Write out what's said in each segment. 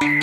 There's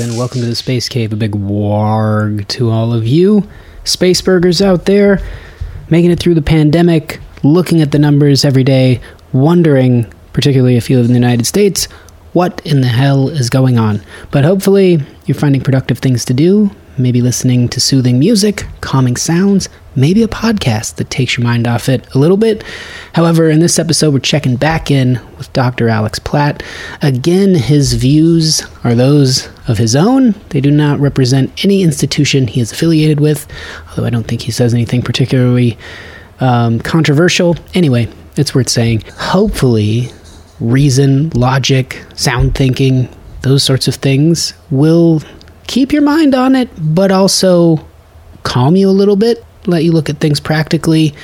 and welcome to the Space Cave. A big warg to all of you, space burgers out there, making it through the pandemic, looking at the numbers every day, wondering, particularly if you live in the United States, what in the hell is going on. But hopefully, you're finding productive things to do, maybe listening to soothing music, calming sounds, maybe a podcast that takes your mind off it a little bit. However, in this episode, we're checking back in with Dr. Alex Platt. Again, his views are those of his own. They do not represent any institution he is affiliated with, although I don't think he says anything particularly um, controversial. Anyway, it's worth saying. Hopefully, reason, logic, sound thinking, those sorts of things will keep your mind on it, but also calm you a little bit, let you look at things practically,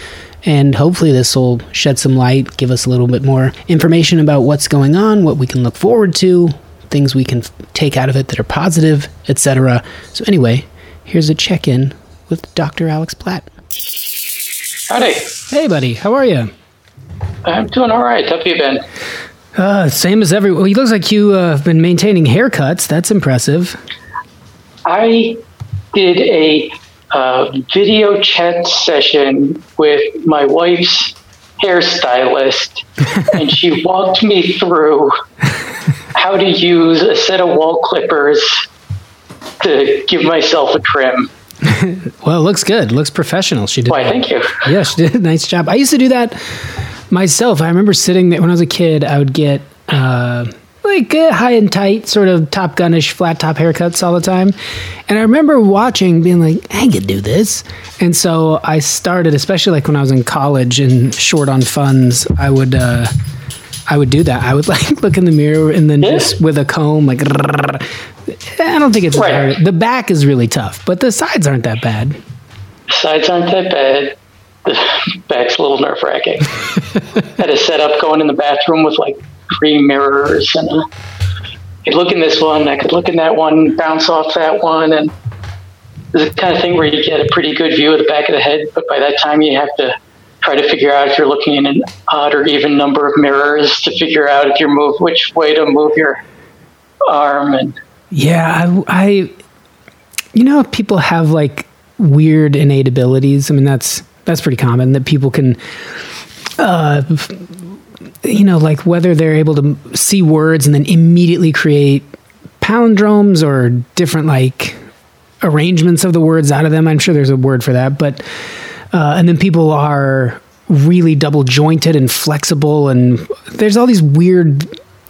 and hopefully this will shed some light, give us a little bit more information about what's going on, what we can look forward to, things we can take out of it that are positive, etc. So anyway, here's a check-in with Dr. Alex Platt. Howdy. Hey buddy, how are you? I'm doing all right. How have you been? Uh, same as every. Well, he looks like you uh, have been maintaining haircuts. That's impressive. I did a uh, video chat session with my wife's hairstylist, and she walked me through how to use a set of Wahl clippers to give myself a trim. Well, it looks good. Looks professional. She did. Why, thank you. Yeah, she did a nice job. I used to do that myself. I remember sitting there when I was a kid. I would get uh, like uh, high and tight, sort of Top Gunish flat top haircuts all the time. And I remember watching, being like, I could do this. And so I started, especially like when I was in college and short on funds. I would. Uh, I would do that. I would like look in the mirror and then Yeah. just with a comb, like. I don't think it's Right. hard. The back is really tough, but the sides aren't that bad. Sides aren't that bad. The back's a little nerve wracking. Had a setup going in the bathroom with like three mirrors and I could look in this one, I could look in that one, bounce off that one, and it's the kind of thing where you get a pretty good view of the back of the head, but by that time you have to try to figure out if you're looking in an odd or even number of mirrors to figure out if you're move which way to move your arm and Yeah, I, I you know, people have like weird innate abilities. I mean, that's that's pretty common that people can, uh, you know, like whether they're able to see words and then immediately create palindromes or different like arrangements of the words out of them. I'm sure there's a word for that, but uh, and then people are really double jointed and flexible, and there's all these weird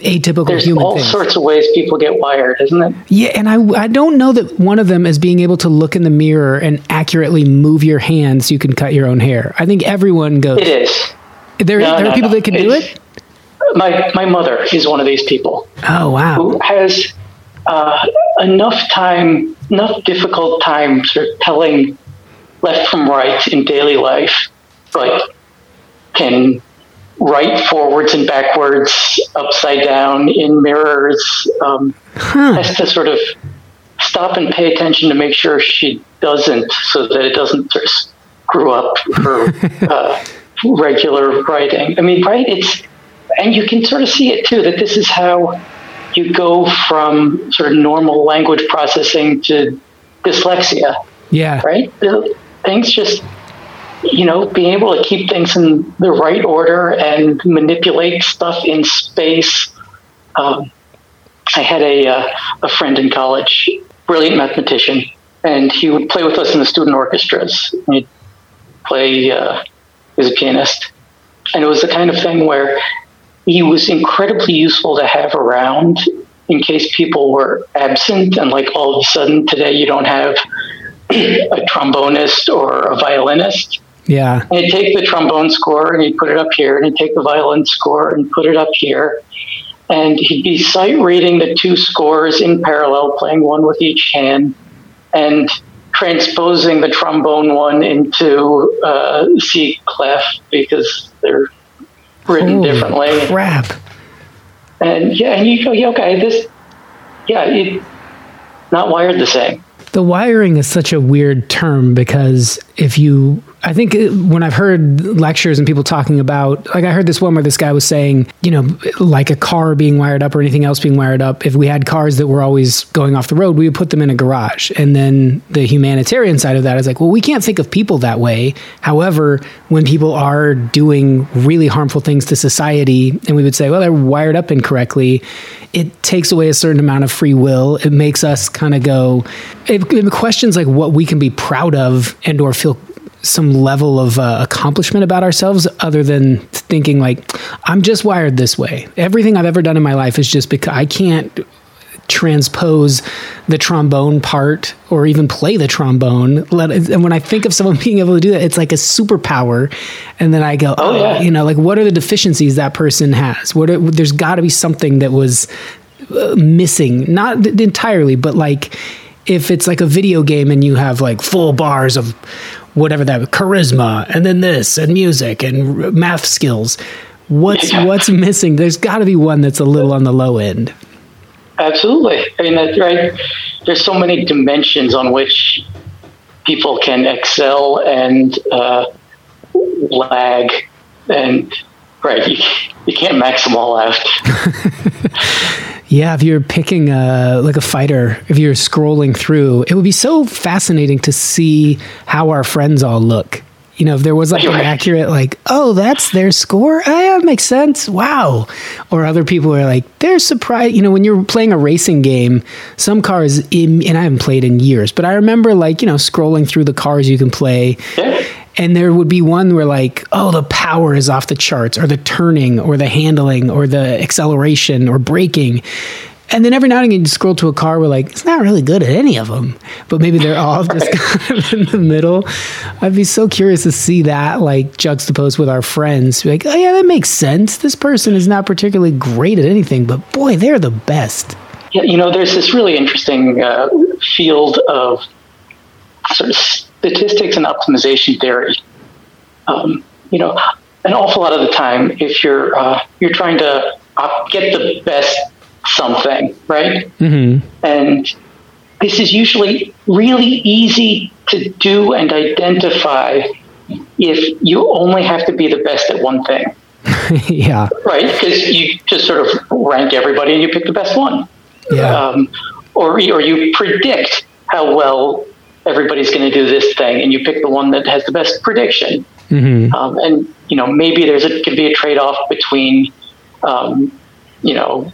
atypical there's human all things. sorts of ways people get wired, isn't it? Yeah, and I, I don't know that one of them is being able to look in the mirror and accurately move your hand so you can cut your own hair. I think everyone goes. It is. There, No, there no, are people no. that can do it. My my mother is one of these people. Oh wow! who has uh, enough time, enough difficult time sort of telling left from right in daily life, but can write forwards and backwards, upside down in mirrors. Um, Has to sort of stop and pay attention to make sure she doesn't, so that it doesn't sort of screw up her uh, regular writing. I mean, right? It's and you can sort of see it too that this is how you go from sort of normal language processing to dyslexia, Yeah, right? Things just, you know, being able to keep things in the right order and manipulate stuff in space. Um, I had a, uh, a friend in college, brilliant mathematician, and he would play with us in the student orchestras. He'd play, uh, he was a pianist. And it was the kind of thing where he was incredibly useful to have around in case people were absent and like all of a sudden today you don't have a trombonist or a violinist Yeah. And he'd take the trombone score and he'd put it up here, and he'd take the violin score and put it up here. And he'd be sight reading the two scores in parallel, playing one with each hand, and transposing the trombone one into uh, C clef because they're written Holy differently. Crap. And yeah, and you go, yeah, okay, this, yeah, it, not wired the same. The wiring is such a weird term because if you, I think uh, when I've heard lectures and people talking about, like I heard this one where this guy was saying, you know, like a car being wired up or anything else being wired up, if we had cars that were always going off the road, we would put them in a garage. And then the humanitarian side of that is like, well, we can't think of people that way. However, when people are doing really harmful things to society, and we would say, well, they're wired up incorrectly, it takes away a certain amount of free will. It makes us kind of go, it, it questions like what we can be proud of and or feel some level of uh, accomplishment about ourselves other than thinking like i'm just wired this way. Everything i've ever done in my life is just because i can't transpose the trombone part or even play the trombone. Let and when i think of someone being able to do that it's like a superpower. And then i go oh, yeah. you know like what are the deficiencies that person has? What are, there's got to be something that was uh, missing. Not entirely but like if it's like a video game and you have like full bars of whatever that charisma and then this and music and math skills what's Yeah. what's missing there's got to be one that's a little on the low end Absolutely. I mean, that's right. There's so many dimensions on which people can excel and uh, lag, and right, you, you can't max them all out. Yeah, if you're picking a like a fighter, if you're scrolling through, it would be so fascinating to see how our friends all look. You know, if there was like an accurate, like, oh, that's their score. Oh, yeah, that makes sense. Wow. Or other people are like, they're surprised. You know, when you're playing a racing game, some cars, in, and I haven't played in years, but I remember like, you know, scrolling through the cars you can play Yeah. And there would be one where like oh the power is off the charts or the turning or the handling or the acceleration or braking. And then every now and again you scroll to a car where like it's not really good at any of them. But maybe they're all just kind of in the middle. I'd be so curious to see that like juxtaposed with our friends. Be like oh yeah that makes sense. This person is not particularly great at anything but boy they're the best. Yeah, you know, there's this really interesting uh, field of sort of statistics and optimization theory. Um, you know, an awful lot of the time, if you're uh, you're trying to get the best something, right? mm-hmm. And this is usually really easy to do and identify if you only have to be the best at one thing, yeah right? Because you just sort of rank everybody and you pick the best one yeah um, or or you predict how well everybody's going to do this thing, and you pick the one that has the best prediction. mm-hmm. Um, and you know maybe there's a could be a trade off between um, you know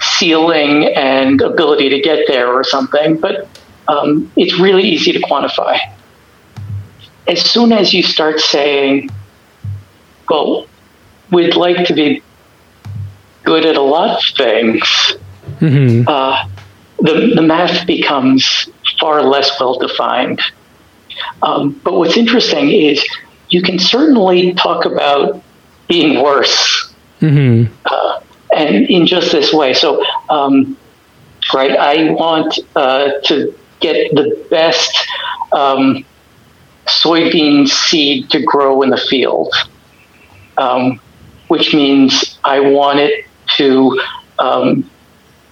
ceiling and ability to get there or something, but um, it's really easy to quantify. As soon as you start saying, "Well, we'd like to be good at a lot of things," Mm-hmm. uh, the, the math becomes far less well defined. Um, but what's interesting is you can certainly talk about being worse, Mm-hmm. uh, and in just this way. So, um, right, I want uh, to get the best um, soybean seed to grow in the field, um, which means I want it to um,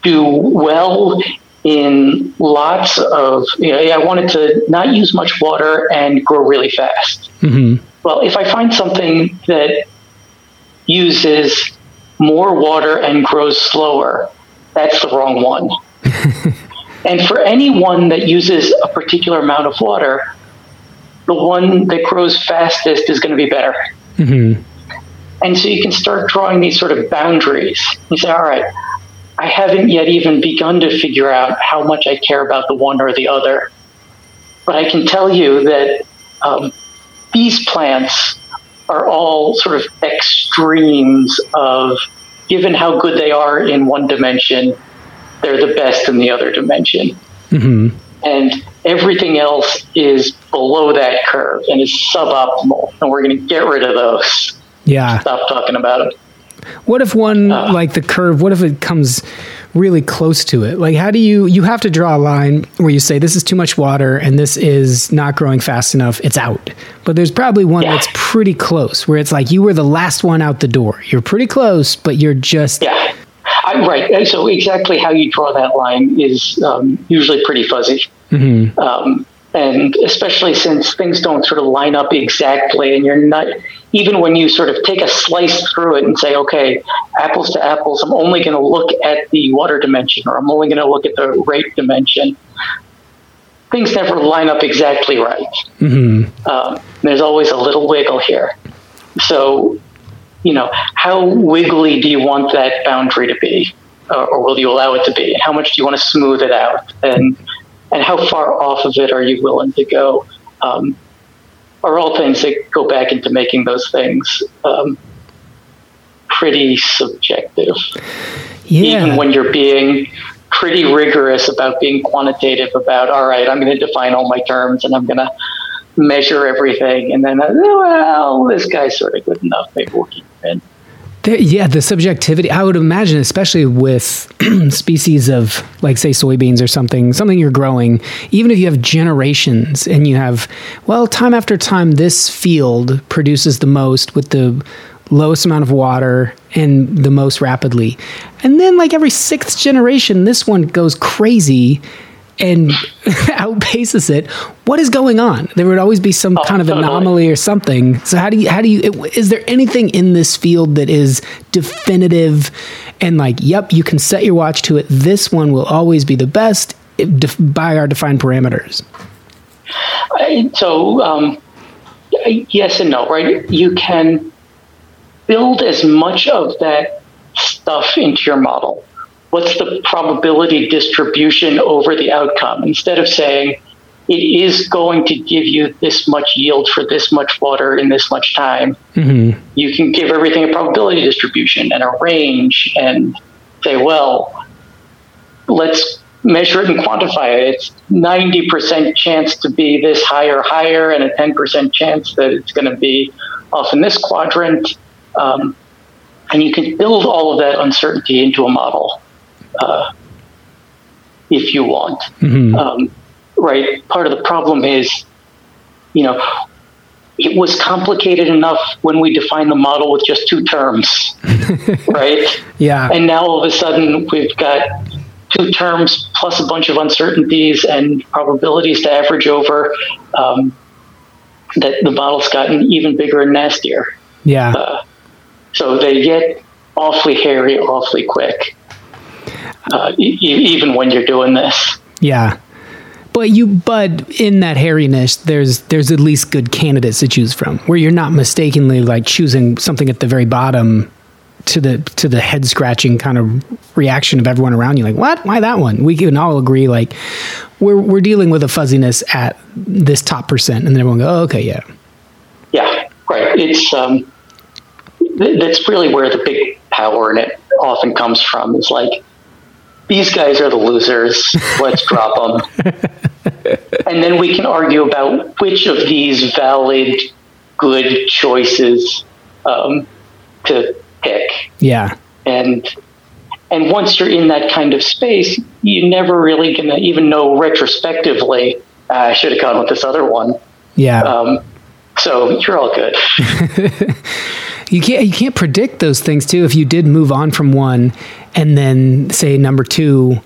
do well in lots of, you know, I wanted to not use much water and grow really fast. Mm-hmm. Well, if I find something that uses more water and grows slower, that's the wrong one. and for anyone that uses a particular amount of water, the one that grows fastest is going to be better. Mm-hmm. And so you can start drawing these sort of boundaries. You say, all right, I haven't yet even begun to figure out how much I care about the one or the other. But I can tell you that um, these plants are all sort of extremes of, given how good they are in one dimension, they're the best in the other dimension. Mm-hmm. And everything else is below that curve and is suboptimal, and we're going to get rid of those. Yeah. Stop talking about them. What if one Uh. like the curve? What if it comes really close to it? Like, how do you you have to draw a line where you say this is too much water and this is not growing fast enough? It's out. But there's probably one Yeah. that's pretty close, where it's like you were the last one out the door. You're pretty close, but you're just Yeah, I'm right. And So exactly how you draw that line is um, usually pretty fuzzy, um, and especially since things don't sort of line up exactly, and you're not even when you sort of take a slice through it and say, okay, apples to apples, I'm only going to look at the water dimension, or I'm only going to look at the rate dimension. Things never line up exactly right. Um, there's always a little wiggle here. So you know, how wiggly do you want that boundary to be, or, or will you allow it to be? How much do you want to smooth it out? And and how far off of it are you willing to go? Um, are all things that go back into making those things um, pretty subjective, yeah. even when you're being pretty rigorous about being quantitative about. All right, I'm going to define all my terms, and I'm going to measure everything, and then well, this guy's sort of good enough. Maybe we'll keep him in. Yeah, the subjectivity. I would imagine, especially with species of, like, say, soybeans or something, something you're growing. Even if you have generations and you have, well, time after time, this field produces the most with the lowest amount of water and the most rapidly, and then like every sixth generation, this one goes crazy and outpaces it. What is going on? There would always be some kind of totally. anomaly or something. So how do you how do you it- is there anything in this field that is definitive and like yep, you can set your watch to it. This one will always be the best if- def- by our defined parameters. I- So, um, yes and no, right? You can build as much of that stuff into your model. What's the probability distribution over the outcome? Instead of saying it is going to give you this much yield for this much water in this much time, you can give everything a probability distribution and a range and say, well, let's measure it and quantify it. It's 90% chance to be this high or higher, and a 10% chance that it's going to be off in this quadrant. Um, and you can build all of that uncertainty into a model uh, if you want. Um, right? Part of the problem is, you know, it was complicated enough when we defined the model with just two terms, right? Yeah. And now all of a sudden we've got two terms plus a bunch of uncertainties and probabilities to average over. Um, that the model's gotten even bigger and nastier. yeah. So they get awfully hairy awfully quick, uh, e- even when you're doing this. Yeah. But you but in that hairiness there's there's at least good candidates to choose from where you're not mistakenly like choosing something at the very bottom to the to the head scratching kind of reaction of everyone around you like what why that one we can all agree like we're we're dealing with a fuzziness at this top percent and then everyone go oh, okay yeah Yeah, right. It's um, th- that's really where the big power in it often comes from. Is like these guys are the losers. Let's drop them, and then we can argue about which of these valid, good choices um, to pick. yeah And and once you're in that kind of space, you're never really gonna even know retrospectively. "Ah, I should have gone with this other one. yeah Um, so you're all good. you can't you can't predict those things too. If you did move on from one and then say number two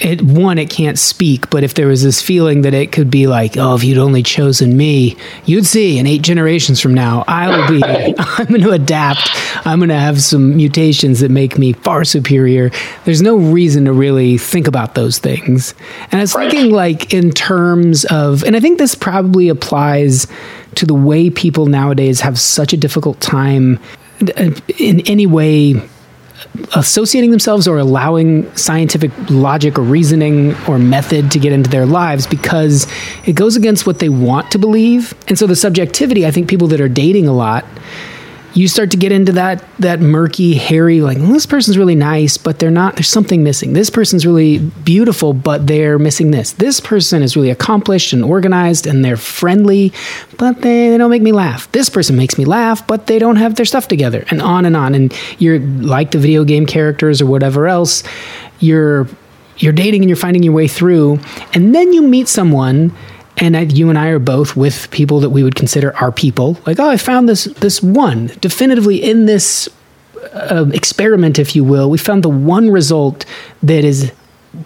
it one it can't speak but if there was this feeling that it could be like oh if you'd only chosen me you'd see in eight generations from now i'll be i'm going to adapt. I'm going to have some mutations that make me far superior. There's no reason to really think about those things. And i was Right. thinking like in terms of and i think this probably applies to the way people nowadays have such a difficult time uh, in any way associating themselves or allowing scientific logic or reasoning or method to get into their lives because it goes against what they want to believe. And so the subjectivity, I think people that are dating a lot, you start to get into that that murky, hairy, like well, this person's really nice, but they're not. There's something missing. This person's really beautiful, but they're missing this. This person is really accomplished and organized, and they're friendly, but they, they don't make me laugh. This person makes me laugh, but they don't have their stuff together, and on and on. And you're like the video game characters or whatever else. You're you're dating and you're finding your way through, and then you meet someone and I, you and I are both with people that we would consider our people. Like, oh, I found this this one definitively in this uh, experiment, if you will. We found the one result that is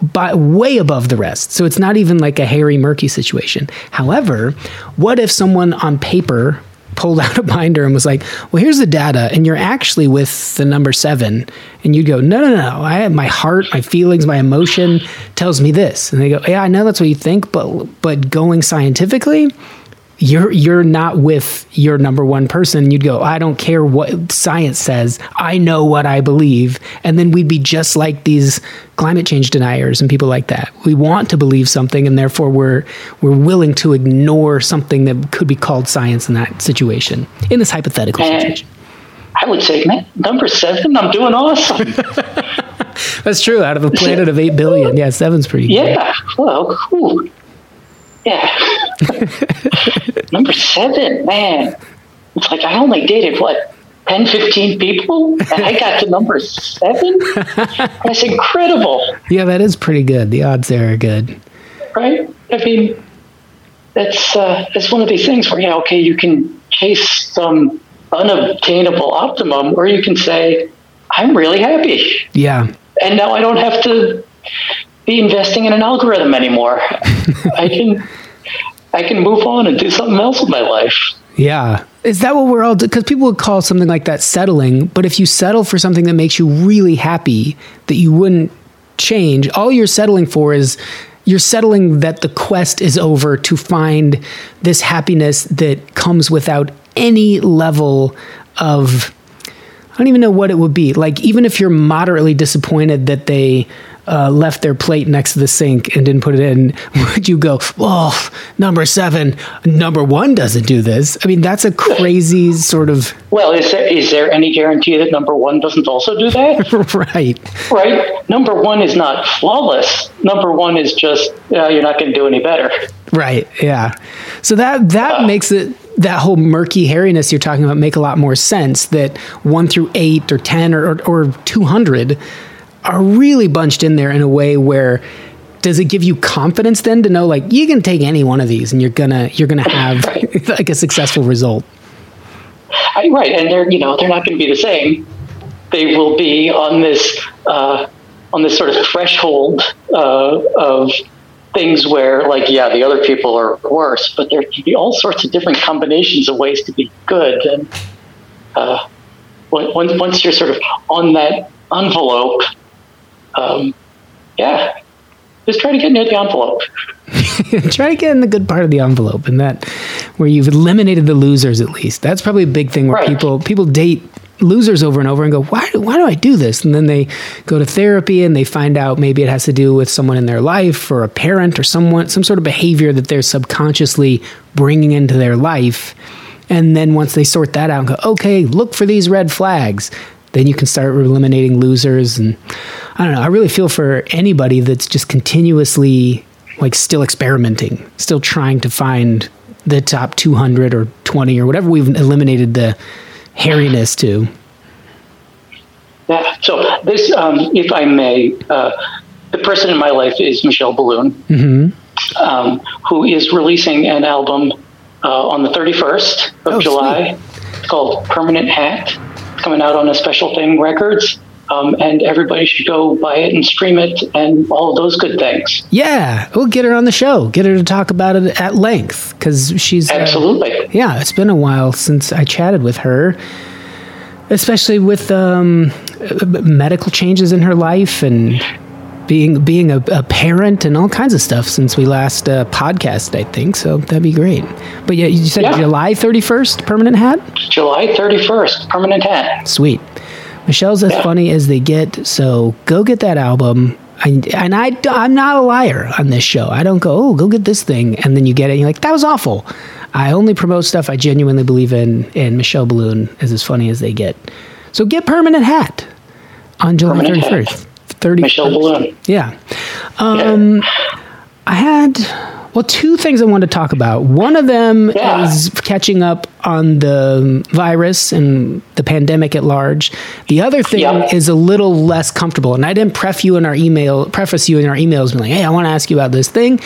by way above the rest. So it's not even like a hairy, murky situation. However, what if someone on paper pulled out a binder and was like, "Well, here's the data, and you're actually with the number seven. And you'd go, "No, no, no! I have my heart, my feelings, my emotion tells me this." And they go, "Yeah, I know that's what you think, but but going scientifically." You're you're not with your number one person. You'd go, I don't care what science says. I know what I believe, and then we'd be just like these climate change deniers and people like that. We want to believe something, and therefore we're we're willing to ignore something that could be called science in that situation, in this hypothetical And situation. I would say, man, number seven, I'm doing awesome. That's true. Out of a planet of eight billion, yeah, seven's pretty. good. yeah. Well, cool. Yeah. number seven, man. It's like I only dated what 10, 15 people, and I got to number seven. That's incredible. yeah, that is pretty good. The odds there are good. right? I mean, that's uh, that's one of these things where yeah, okay, you can chase some unobtainable optimum, or you can say, I'm really happy, Yeah, and now I don't have to be investing in an algorithm anymore. I can I can move on and do something else with my life. yeah. Is that what we're all? Because people would call something like that settling. But if you settle for something that makes you really happy, that you wouldn't change, all you're settling for is you're settling that the quest is over to find this happiness that comes without any level of I don't even know what it would be. Like, even if you're moderately disappointed that they uh, left their plate next to the sink and didn't put it in, would you go, oh, number seven, number one doesn't do this? I mean, that's a crazy sort of, Well, is there is there any guarantee that number one doesn't also do that? right. right? Number one is not flawless. Number one is just uh, you're not going to do any better. Right. Yeah. So that that makes it that whole murky hairiness you're talking about make a lot more sense. That one through eight or ten or or, or two hundred are really bunched in there in a way where does it give you confidence then to know like you can take any one of these and you're gonna you're gonna have like a successful result. I, right, and they're you know they're not to be the same. They will be on this uh, on this sort of threshold uh, of things where like yeah the other people are worse, but there can be all sorts of different combinations of ways to be good. And uh, once once you're sort of on that envelope, um, yeah, just try to get near the envelope. Try to get in the good part of the envelope and that where you've eliminated the losers at least. That's probably a big thing where Right. people people date losers over and over and go, why, why do I do this? And then they go to therapy and they find out maybe it has to do with someone in their life or a parent or someone, some sort of behavior that they're subconsciously bringing into their life. And then once they sort that out and go, okay, look for these red flags, then you can start eliminating losers. And I don't know, I really feel for anybody that's just continuously like still experimenting, still trying to find the top 200 or 20 or whatever we've eliminated the hairiness to. Yeah. So this, um, if I may, uh, the person in my life is Michelle Biloon, um, who is releasing an album uh, on the 31st of Oh, July. It's called Permanent Hat. Coming out on a Special Thing Records. Um, and everybody should go buy it and stream it and all those good things. Yeah, we'll get her on the show. Get her to talk about it at length because she's uh, Absolutely. yeah, it's been a while since I chatted with her, especially with um, uh, medical changes in her life and being being a, a parent and all kinds of stuff since we last uh, podcast. I think so. That'd be great. But yeah, you said Yeah. July thirty first, permanent hat. July 31st, Permanent Hat. Sweet. Michelle's as Yeah. funny as they get, so go get that album. I, and I, I'm not a liar on this show. I don't go, oh, go get this thing. And then you get it. And you're like, that was awful. I only promote stuff I genuinely believe in. And Michelle Biloon is as funny as they get. So get Permanent Hat on July Permanent 31st. Hat. 30, Michelle Biloon. Yeah. Um, I had, well, two things I wanted to talk about. One of them Yeah. is catching up on the virus and the pandemic at large. The other thing Yeah. is a little less comfortable. And I didn't pref you in our email, preface you in our emails, being like, hey, I want to ask you about this thing.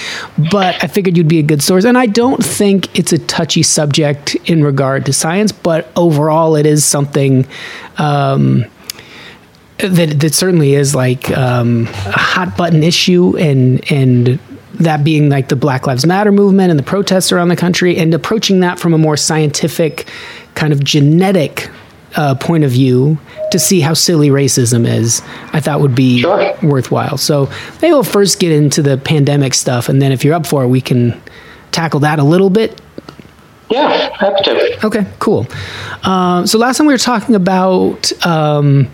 But I figured you'd be a good source. And I don't think it's a touchy subject in regard to science, but overall, it is something. Um, that that certainly is like um, a hot button issue, and and that being like the Black Lives Matter movement and the protests around the country, and approaching that from a more scientific, kind of genetic uh, point of view to see how silly racism is, I thought would be Sure. worthwhile. So maybe we'll first get into the pandemic stuff, and then if you're up for it, we can tackle that a little bit Yeah, happy to. Okay, cool. Um, so last time we were talking about, um,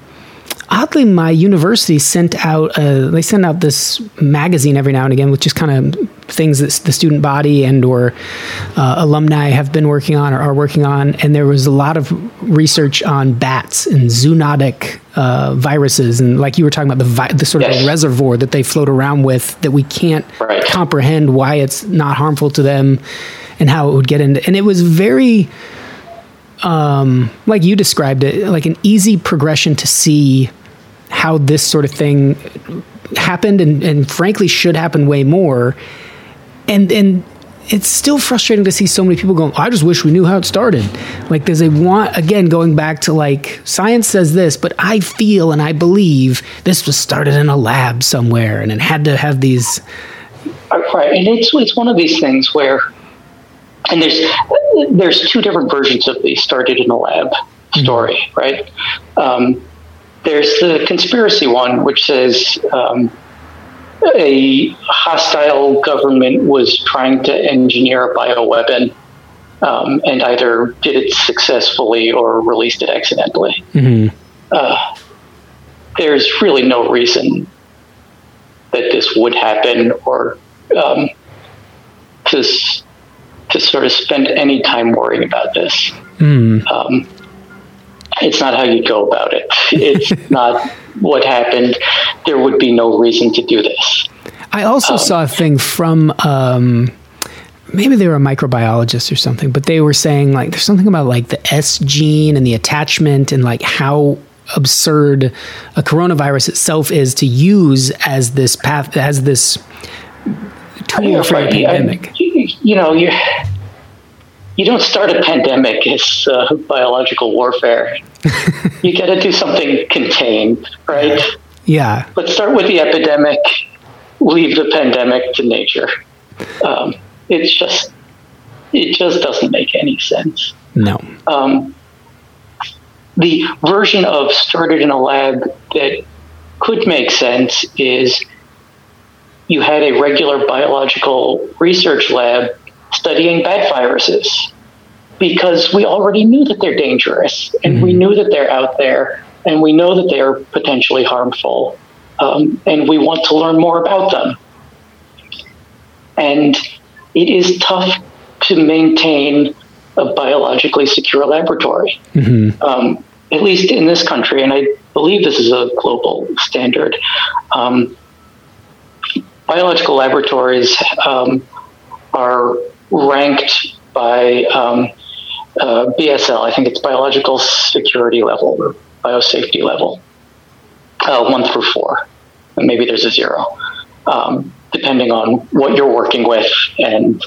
oddly, my university sent out. Uh, they send out this magazine every now and again with just kind of things that the student body and or uh, alumni have been working on or are working on. And there was a lot of research on bats and zoonotic uh, viruses, and like you were talking about the vi- the sort of reservoir that they float around with that we can't Right. comprehend why it's not harmful to them and how it would get into and it was very um like you described it like an easy progression to see how this sort of thing happened and, and frankly should happen way more and and it's still frustrating to see so many people going i just wish we knew how it started like there's a want again going back to like science says this but i feel and i believe this was started in a lab somewhere and it had to have these Right, and it's it's one of these things where, and there's there's two different versions of the started in a lab story, right? Um, there's the conspiracy one, which says um, a hostile government was trying to engineer a bioweapon um, and either did it successfully or released it accidentally. Uh, there's really no reason that this would happen or um, to, to sort of spend any time worrying about this. Um, it's not how you go about it. It's not what happened. There would be no reason to do this. I also saw a thing from um, maybe they were a microbiologist or something, but they were saying like there's something about like the S gene and the attachment and like how absurd a coronavirus itself is to use as this path as this tool for a I- pandemic. you, you know, you you don't start a pandemic as uh, biological warfare. you got to do something contained, right? Yeah, Let's start with the epidemic. Leave the pandemic to nature. Um, it's just it just doesn't make any sense. no. Um, the version of started in a lab that could make sense is you had a regular biological research lab studying bat viruses because we already knew that they're dangerous and we knew that they're out there and we know that they are potentially harmful um, and we want to learn more about them. And it is tough to maintain a biologically secure laboratory, um, at least in this country, and I believe this is a global standard. Um, biological laboratories um, are ranked by um, uh, BSL, I think it's biological security level or biosafety level, uh, one through four, and maybe there's a zero, um, depending on what you're working with and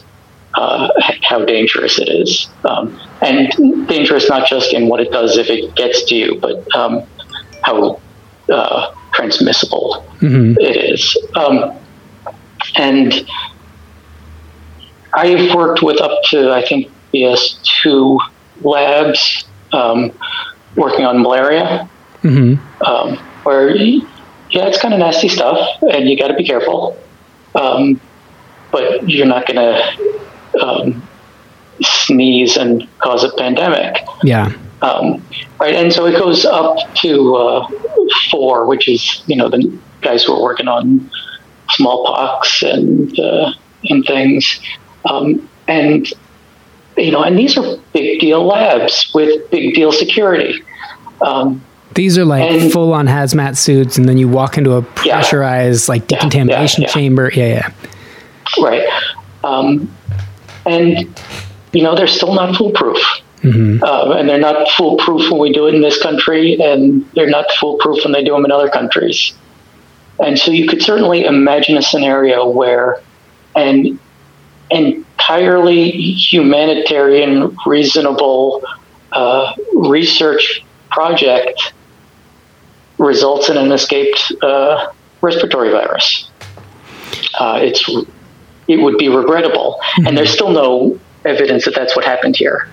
uh, how dangerous it is. Um, and dangerous not just in what it does if it gets to you, but um, how uh, transmissible it is. Um, and I've worked with up to, I think, BS2 labs um, working on malaria, um, where, yeah, it's kind of nasty stuff, and you got to be careful. Um, but you're not going to um, sneeze and cause a pandemic. Yeah. Um, right, and so it goes up to uh, four, which is you know the guys who are working on smallpox and uh, and things, um, and you know, and these are big deal labs with big deal security. Um, These are like And- full on hazmat suits, and then you walk into a Yeah. pressurized like decontamination yeah, yeah. chamber. Yeah, yeah. right, um, and you know they're still not foolproof. Uh, and they're not foolproof when we do it in this country, and they're not foolproof when they do them in other countries. And so you could certainly imagine a scenario where an entirely humanitarian, reasonable uh, research project results in an escaped uh, respiratory virus. Uh, it's it would be regrettable, and there's still no evidence that that's what happened here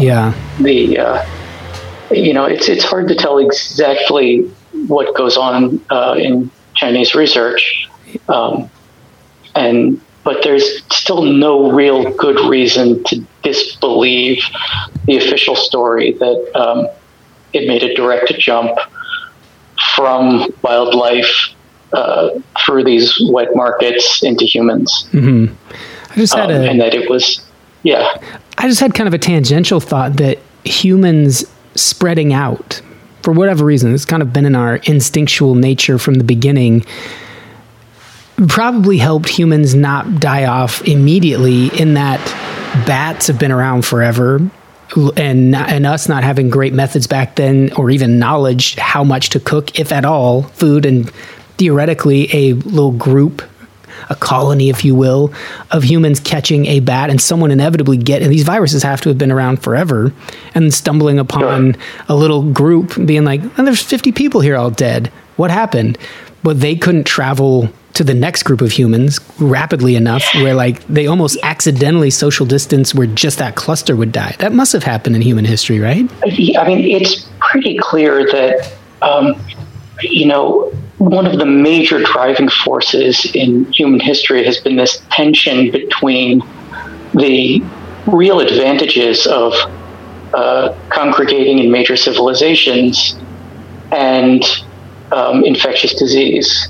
Yeah. the uh, you know it's it's hard to tell exactly what goes on uh, in Chinese research, um, and but there's still no real good reason to disbelieve the official story that um, it made a direct jump from wildlife uh, through these wet markets into humans, I just had um, a and that it was yeah. I just had kind of a tangential thought that humans spreading out, for whatever reason, it's kind of been in our instinctual nature from the beginning, probably helped humans not die off immediately in that bats have been around forever. And and us not having great methods back then, or even knowledge how much to cook, if at all, food, and theoretically a little group a colony, if you will, of humans catching a bat and someone inevitably get, and these viruses have to have been around forever, and stumbling upon a little group being like, oh, there's 50 people here all dead. What happened? But they couldn't travel to the next group of humans rapidly enough where like they almost accidentally social distance where just that cluster would die. That must have happened in human history, right? I mean, it's pretty clear that, um, you know, one of the major driving forces in human history has been this tension between the real advantages of uh, congregating in major civilizations and um, infectious disease.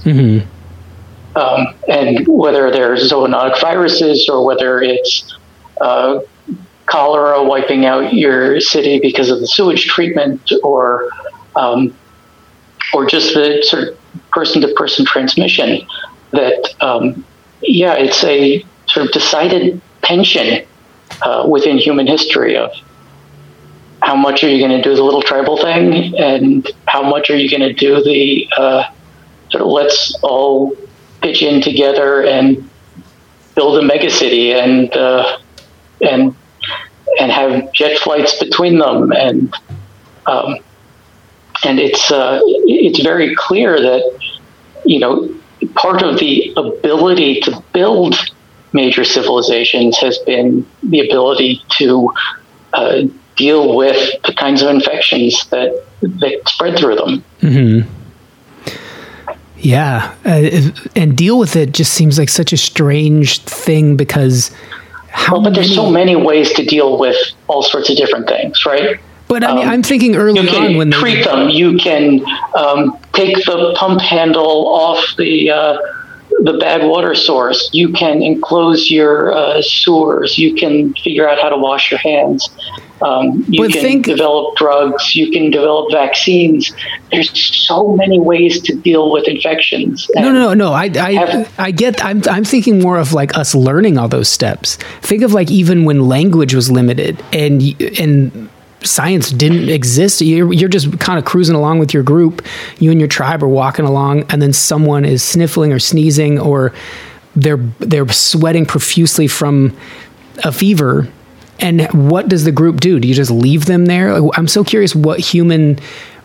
Um, and whether they're zoonotic viruses or whether it's uh, cholera wiping out your city because of the sewage treatment or um, or just the sort of person to person transmission that um, yeah it's a sort of decided tension uh, within human history of how much are you going to do the little tribal thing and how much are you going to do the uh, sort of let's all pitch in together and build a megacity and uh, and and have jet flights between them and um, and it's uh, it's very clear that you know part of the ability to build major civilizations has been the ability to uh, deal with the kinds of infections that that spread through them. Yeah, uh, and deal with it just seems like such a strange thing because how Well, but there's so many ways to deal with all sorts of different things, right? But I mean, um, I'm thinking early You on when can they treat them. You can um, take the pump handle off the uh, the bad water source. You can enclose your uh, sewers. You can figure out how to wash your hands. Um, you But can think- develop drugs. You can develop vaccines. There's so many ways to deal with infections. No, And- no, no. I, I, Have- I get. I'm, I'm thinking more of like us learning all those steps. Think of like even when language was limited and and science didn't exist. You're, you're just kind of cruising along with your group. You and your tribe are walking along, and then someone is sniffling or sneezing, or they're they're sweating profusely from a fever. And what does the group do? Do you just leave them there? I'm so curious what human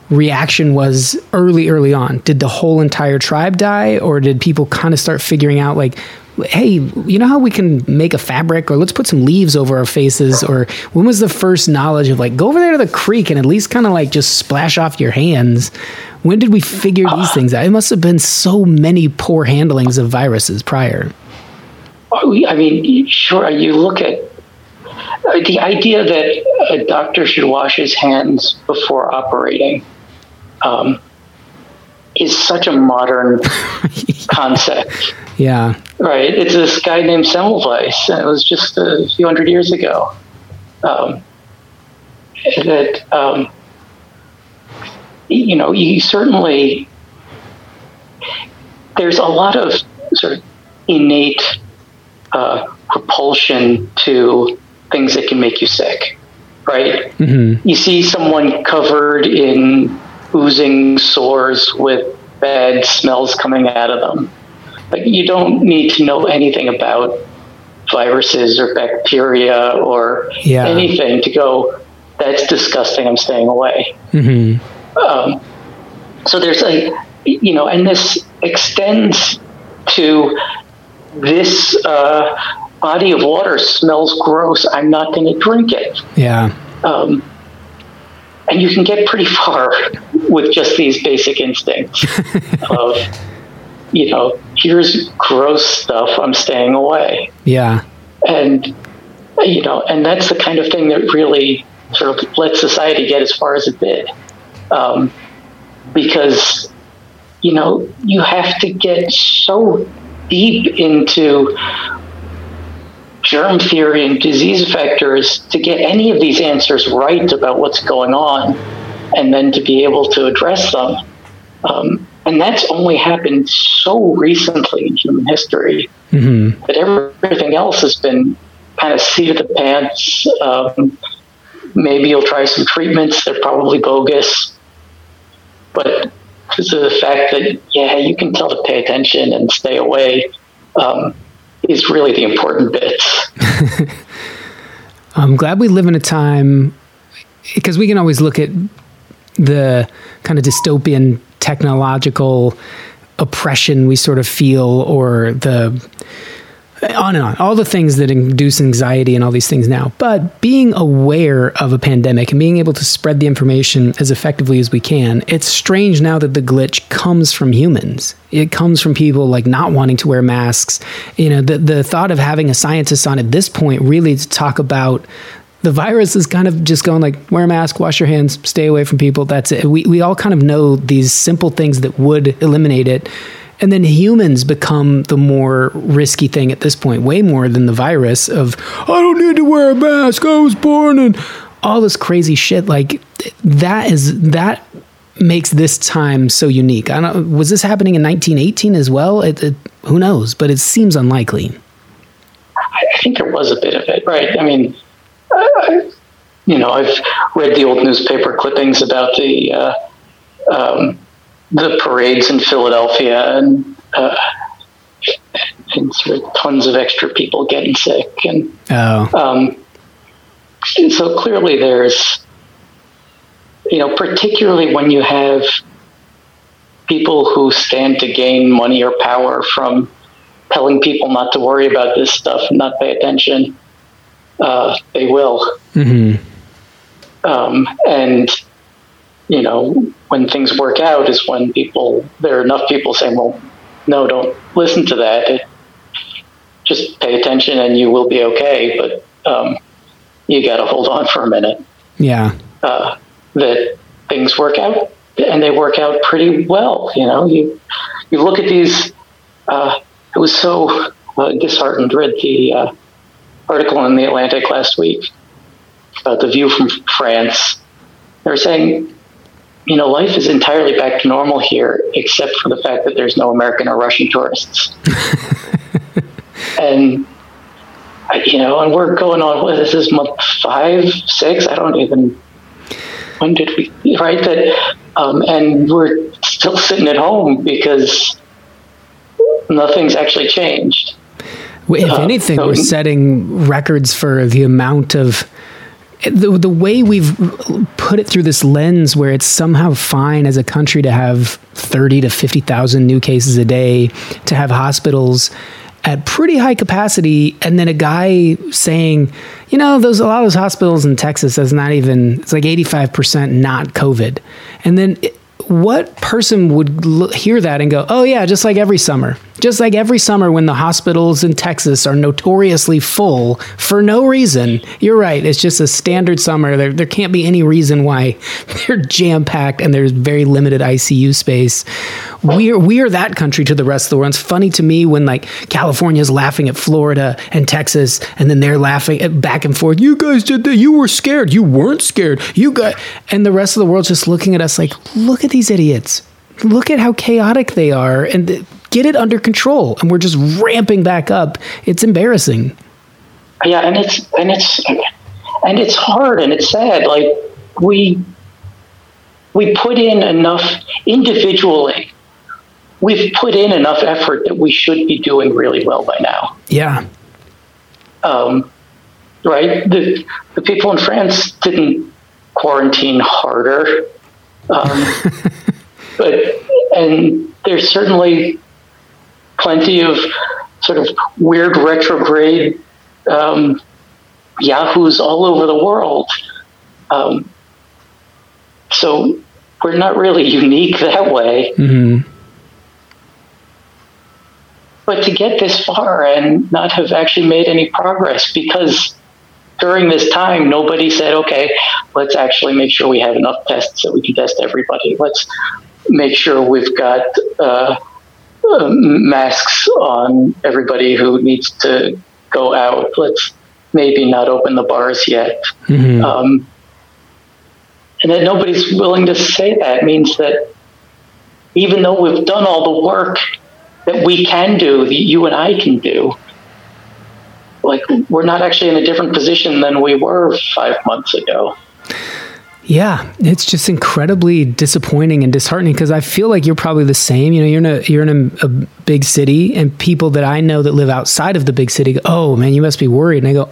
reaction was early, early on. Did the whole entire tribe die, or did people kind of start figuring out, like, hey, you know how we can make a fabric, or let's put some leaves over our faces? Or when was the first knowledge of, like, go over there to the creek and at least kind of like just splash off your hands? When did we figure these things out? It must have been so many poor handlings of viruses prior. Oh, I mean, sure. You look at the idea that a doctor should wash his hands before operating um, is such a modern concept. Yeah. Right. It's this guy named Semmelweis, and it was just a few hundred years ago. Um, that um, you know, you certainly there's a lot of sort of innate uh, propulsion to things that can make you sick, right? Mm-hmm. You see someone covered in oozing sores with bad smells coming out of them. Like you don't need to know anything about viruses or bacteria or Yeah. anything to go. That's disgusting. I'm staying away. Mm-hmm. Um, so there's a, you know, and this extends to this uh, body of water smells gross. I'm not going to drink it. Yeah. Um, and you can get pretty far with just these basic instincts of, you know, here's gross stuff. I'm staying away Yeah. and you know, and that's the kind of thing that really sort of let society get as far as it did, um, because you know you have to get so deep into germ theory and disease vectors to get any of these answers right about what's going on, and then to be able to address them. Um, and that's only happened so recently in human history Mm-hmm. but everything else has been kind of seat of the pants. Um, maybe you'll try some treatments; they're probably bogus. But because of the fact that yeah, you can tell to pay attention and stay away um, is really the important bits. I'm glad we live in a time because we can always look at the kind of dystopian technological oppression we sort of feel or the on and on. All the things that induce anxiety and all these things now. But being aware of a pandemic and being able to spread the information as effectively as we can it's strange now that the glitch comes from humans. It comes from people like not wanting to wear masks. You know the, the thought of having a scientist on at this point really to talk about the virus is kind of just going like wear a mask wash your hands stay away from people that's it. We, we all kind of know these simple things that would eliminate it and then humans become the more risky thing at this point way more than the virus of i don't need to wear a mask i was born and all this crazy shit. Like that is that makes this time so unique. I don't was this happening in 1918 as well? It, it, who knows? But it seems unlikely. I think there was a bit of it, right? I mean, uh, you know, I've read the old newspaper clippings about the uh, um, the parades in Philadelphia and uh, and sort of tons of extra people getting sick, and oh um, and so clearly there's, you know, particularly when you have people who stand to gain money or power from telling people not to worry about this stuff and not pay attention, uh, they will. hmm Um, and you know, when things work out is when people there are enough people saying, "Well, no, don't listen to that. It, just pay attention, and you will be okay." But um, you got to hold on for a minute. yeah Uh, that things work out, and they work out pretty well. You know, you you look at these. Uh, I was so uh, disheartened. Read the uh, article in the Atlantic last week about the view from France. They were saying, you know, life is entirely back to normal here, except for the fact that there's no American or Russian tourists. and I- you know, and we're going on. What is this is month five, six? I don't even. When did we right that? Um, and we're still sitting at home because nothing's actually changed. If Uh, anything, so- we're setting records for the amount of the the way we've put it through this lens, where it's somehow fine as a country to have thirty to fifty thousand new cases a day, to have hospitals at pretty high capacity, and then a guy saying, you know, those a lot of those hospitals in Texas is not even it's like eighty five percent not COVID, and then. It, what person would hear that and go, "Oh yeah, just like every summer, Just like every summer when the hospitals in Texas are notoriously full for no reason. You're right. It's just a standard summer. There, there can't be any reason why they're jam packed and there's very limited ICU space. We're, we're that country to the rest of the world. It's funny to me when like California's laughing at Florida and Texas and then they're laughing at back and forth. You guys did that. You were scared. You weren't scared. You got, and the rest of the world's just looking at us like, look at these idiots. Look at how chaotic they are and get it under control. And we're just ramping back up. It's embarrassing. Yeah, and it's and it's and it's hard and it's sad. Like we we put in enough individually. We've put in enough effort that we should be doing really well by now. Yeah. Um, right? The the people in France didn't quarantine harder, um, but and there's certainly plenty of sort of weird retrograde um, yahoos all over the world. Um, so we're not really unique that way. hmm But to get this far and not have actually made any progress because during this time nobody said, okay, let's actually make sure we have enough tests so we can test everybody. Let's make sure we've got uh, uh, masks on everybody who needs to go out. Let's maybe not open the bars yet. hmm Um, and that nobody's willing to say that means that even though we've done all the work that we can do, that you and I can do, like we're not actually in a different position than we were five months ago. Yeah, it's just incredibly disappointing and disheartening because I feel like you're probably the same. You know, you're in a you're in a, a big city, and people that I know that live outside of the big city go, "Oh man, you must be worried." And I go,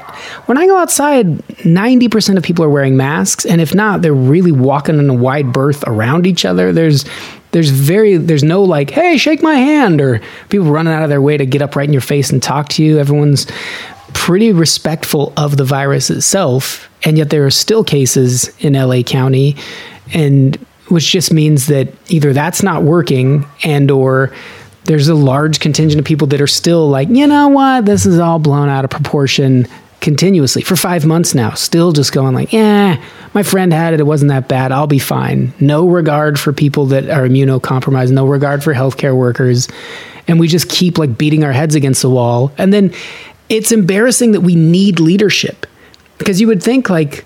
"When I go outside, ninety percent of people are wearing masks, and if not, they're really walking in a wide berth around each other. There's there's very there's no like, hey, shake my hand, or people running out of their way to get up right in your face and talk to you. Everyone's pretty respectful of the virus itself, and yet there are still cases in LA County, and which just means that either that's not working, and or there's a large contingent of people that are still like, you know what, this is all blown out of proportion continuously for five months now, still just going like, yeah, my friend had it, it wasn't that bad, I'll be fine. No regard for people that are immunocompromised, no regard for healthcare workers, and we just keep like beating our heads against the wall, and then it's embarrassing that we need leadership because you would think like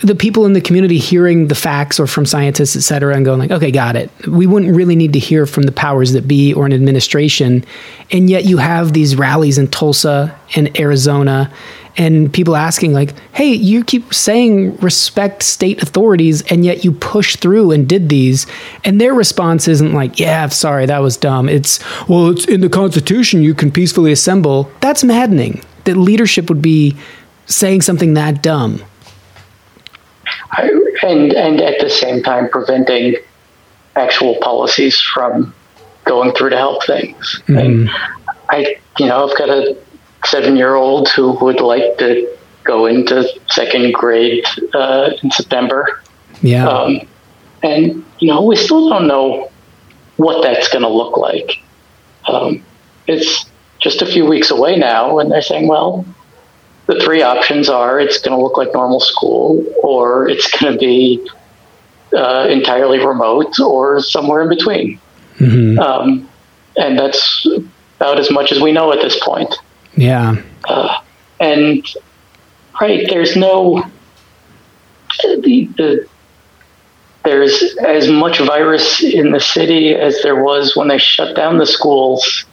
the people in the community hearing the facts or from scientists et cetera and going like okay got it. We wouldn't really need to hear from the powers that be or an administration. And yet you have these rallies in tulsa and arizona and people asking like hey you keep saying respect state authorities and yet you push through and did these. And their response isn't like yeah sorry that was dumb. It's well it's in the constitution you can peacefully assemble. That's maddening that leadership would be saying something that dumb I, and and at the same time preventing actual policies from going through to help things. And I, you know, I've got a seven-year-old who would like to go into second grade uh, in September, yeah um, and you know, we still don't know what that's going to look like. Um, it's just a few weeks away now, and they're saying, well, the three options are it's going to look like normal school, or it's going to be uh, entirely remote, or somewhere in between. Mhm. Um, and that's about as much as we know at this point. yeah Uh, and right, there's no the, the there's as much virus in the city as there was when they shut down the schools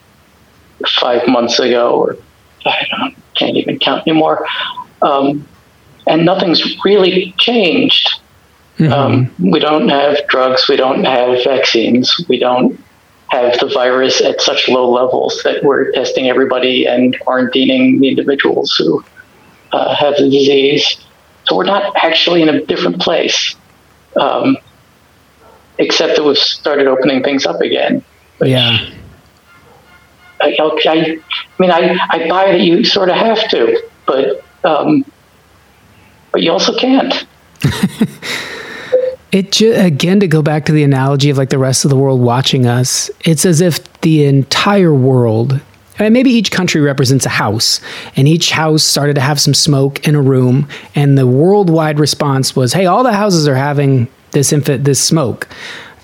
five months ago, or I don't, can't even count anymore. Um, and nothing's really changed. Um, we don't have drugs. We don't have vaccines. We don't have the virus at such low levels that we're testing everybody and quarantining the individuals who uh, have the disease. So we're not actually in a different place, um, except that we've started opening things up again. yeah I, I, mean, I, I buy that you sort of have to, but um, but you also can't. It ju- again to go back to the analogy of like the rest of the world watching us. It's as if the entire world and maybe each country represents a house, and each house started to have some smoke in a room, and the worldwide response was, "Hey, all the houses are having this infant this smoke."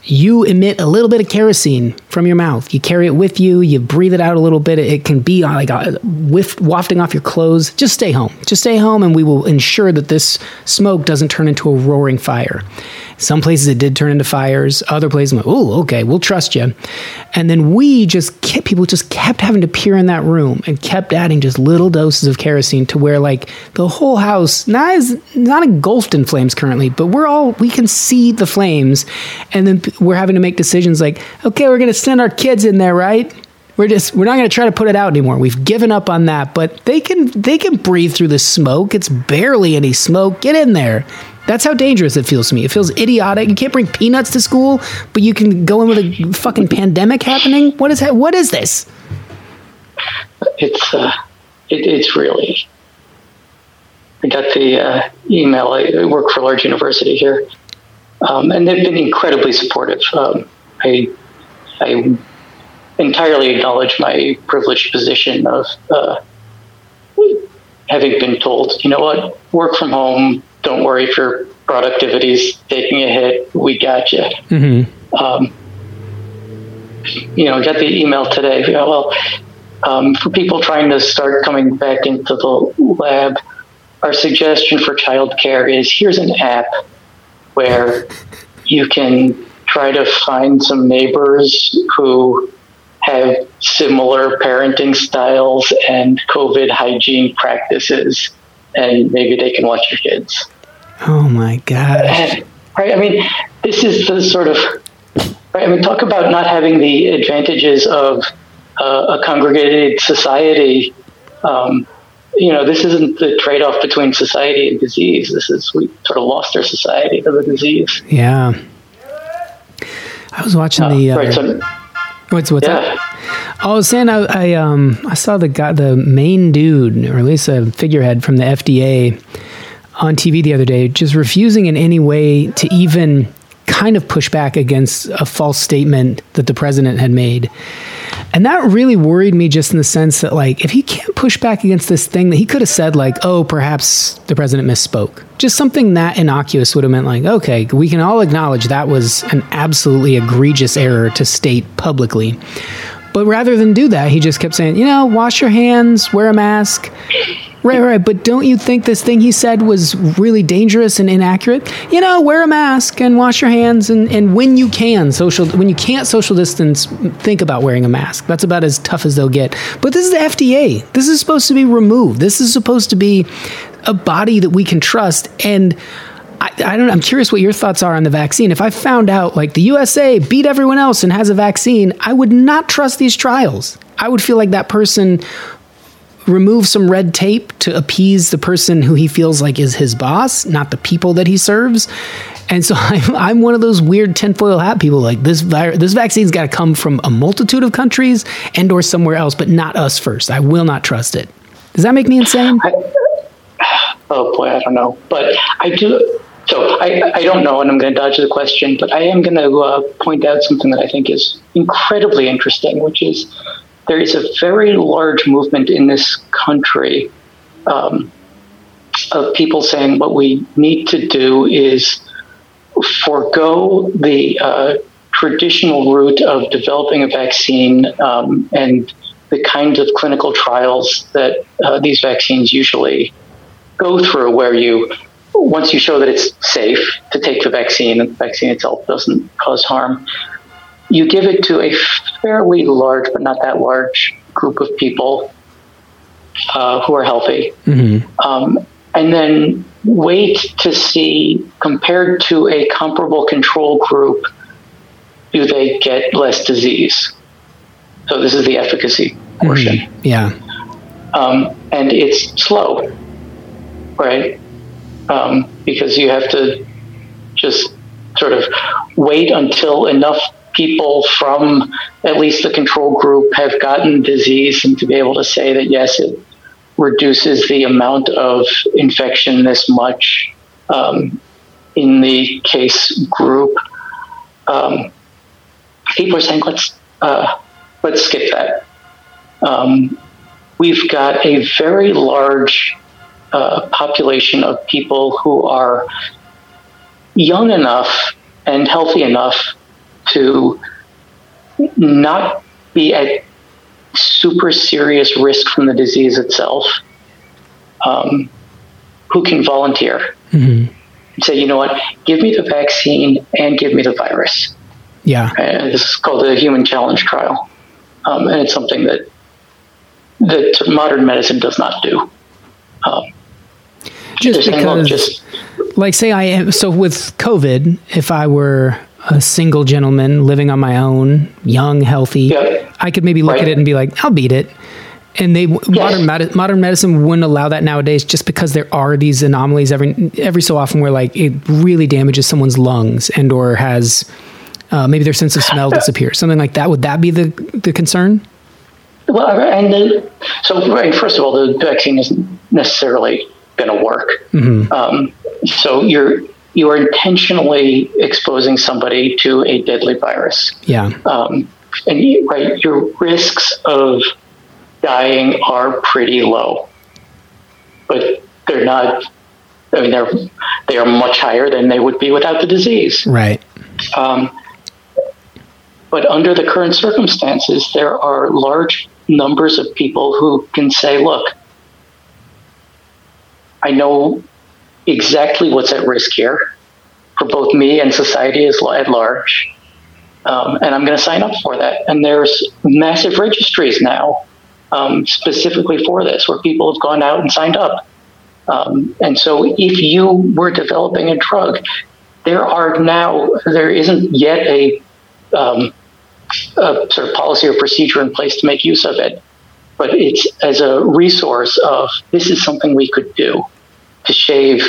You emit a little bit of kerosene from your mouth. You carry it with you. You breathe it out a little bit. It can be uh, like a uh, whiff, wafting off your clothes. Just stay home. Just stay home, and we will ensure that this smoke doesn't turn into a roaring fire. Some places it did turn into fires. Other places, like, oh, okay, we'll trust you. And then we just kept, people just kept having to peer in that room and kept adding just little doses of kerosene to where like the whole house not is not engulfed in flames currently, but we're all we can see the flames, and then we're having to make decisions like, okay, we're going to send our kids in there, right? We're just we're not going to try to put it out anymore. We've given up on that, but they can they can breathe through the smoke. It's barely any smoke. Get in there. That's how dangerous it feels to me. It feels idiotic. You can't bring peanuts to school, but you can go in with a fucking pandemic happening. What is that? What is this? It's uh, it, it's really. I got the uh, email. I work for a large university here, um, and they've been incredibly supportive. Um, I I entirely acknowledge my privileged position of uh, having been told, you know what, work from home, don't worry if your productivity's taking a hit. We got you. Mm-hmm. Um, you know, got the email today. You know, well, um, for people trying to start coming back into the lab, our suggestion for childcare is here's an app where you can try to find some neighbors who have similar parenting styles and COVID hygiene practices and maybe they can watch your kids. Oh my gosh. right? I mean, this is the sort of, right? I mean, talk about not having the advantages of uh, a congregated society. Um, you know, this isn't the trade off between society and disease. This is, we sort of lost our society to the disease. Yeah. I was watching uh, the. Uh, right, so, what's, what's yeah. that? Oh, I was saying I, I um I saw the guy the main dude or at least a figurehead from the FDA on TV the other day just refusing in any way to even kind of push back against a false statement that the president had made. And that really worried me just in the sense that, like, if he can't push back against this thing, that he could have said, like, oh, perhaps the president misspoke. Just something that innocuous would have meant, like, okay, we can all acknowledge that was an absolutely egregious error to state publicly. But rather than do that, he just kept saying, you know, wash your hands, wear a mask. Right, right. But don't you think this thing he said was really dangerous and inaccurate? You know, wear a mask and wash your hands, and, and when you can social, when you can't social distance, think about wearing a mask. That's about as tough as they'll get. But this is the FDA. This is supposed to be removed. This is supposed to be a body that we can trust. And I, I don't. I'm curious what your thoughts are on the vaccine. If I found out like the USA beat everyone else and has a vaccine, I would not trust these trials. I would feel like that person remove some red tape to appease the person who he feels like is his boss, not the people that he serves. And so I'm, I'm one of those weird tinfoil hat people. Like this, this vaccine's got to come from a multitude of countries and or somewhere else, but not us first. I will not trust it. Does that make me insane? I, oh boy, I don't know, but I do. So I, I don't know, and I'm going to dodge the question, but I am going to uh, point out something that I think is incredibly interesting, which is there is a very large movement in this country um, of people saying what we need to do is forego the uh, traditional route of developing a vaccine um, and the kinds of clinical trials that uh, these vaccines usually go through, where you once you show that it's safe to take the vaccine and the vaccine itself doesn't cause harm, you give it to a fairly large, but not that large, group of people uh, who are healthy. Mm-hmm. Um, and then wait to see, compared to a comparable control group, do they get less disease? So this is the efficacy portion. Mm-hmm. Yeah. Um, and it's slow, right? um, because you have to just sort of wait until enough people from at least the control group have gotten disease and to be able to say that yes, it reduces the amount of infection this much um, in the case group. Um, people are saying let's uh, let's skip that. Um, we've got a very large uh, population of people who are young enough and healthy enough to not be at super serious risk from the disease itself, um, who can volunteer. Mm-hmm. Say, you know what, give me the vaccine and give me the virus. Yeah. And this is called the Human Challenge Trial. Um, and it's something that that modern medicine does not do. Um, just because, just like, say I am, so with COVID, if I were a single gentleman living on my own, young, healthy, Yeah. I could maybe look Right. at it and be like, I'll beat it. And they modern medi- modern medicine wouldn't allow that nowadays, just because there are these anomalies every every so often where like it really damages someone's lungs and or has uh, maybe their sense of smell disappears, something like that. Would that be the the concern? Well, and the, so right, first of all, the vaccine isn't necessarily going to work. Um, so you're you are intentionally exposing somebody to a deadly virus, Yeah, um, and you, right, your risks of dying are pretty low, but they're not. I mean, they're they are much higher than they would be without the disease. right. Um, but under the current circumstances, there are large numbers of people who can say, look, I know exactly what's at risk here for both me and society as, at large. Um, and I'm going to sign up for that. And there's massive registries now um, specifically for this where people have gone out and signed up. Um, and so if you were developing a drug, there are now, there isn't yet a, um, a sort of policy or procedure in place to make use of it. But it's as a resource of this is something we could do to shave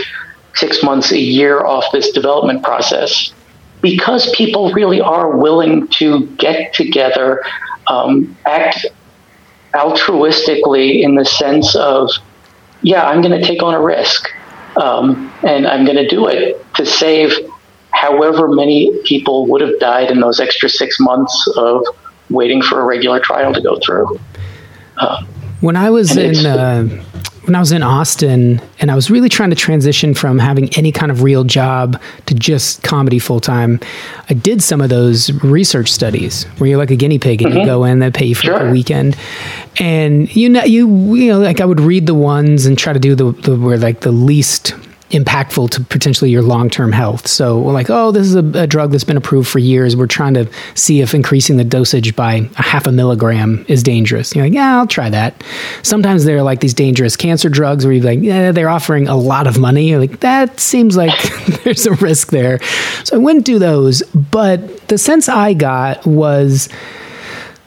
six months, a year off this development process because people really are willing to get together, um, act altruistically in the sense of, yeah, I'm going to take on a risk um, and I'm going to do it to save however many people would have died in those extra six months of waiting for a regular trial to go through. When I was in uh, when I was in Austin, and I was really trying to transition from having any kind of real job to just comedy full time, I did some of those research studies where you're like a guinea pig and you mm-hmm. go in, they pay you for Sure. a weekend, and you know you you know like I would read the ones and try to do the the where like the least impactful to potentially your long-term health. So like, oh, this is a, a drug that's been approved for years. We're trying to see if increasing the dosage by a half a milligram is dangerous. You're like, yeah, I'll try that. Sometimes they're like these dangerous cancer drugs where you're like, yeah, they're offering a lot of money. You're like, that seems like there's a risk there. So I wouldn't do those. But the sense I got was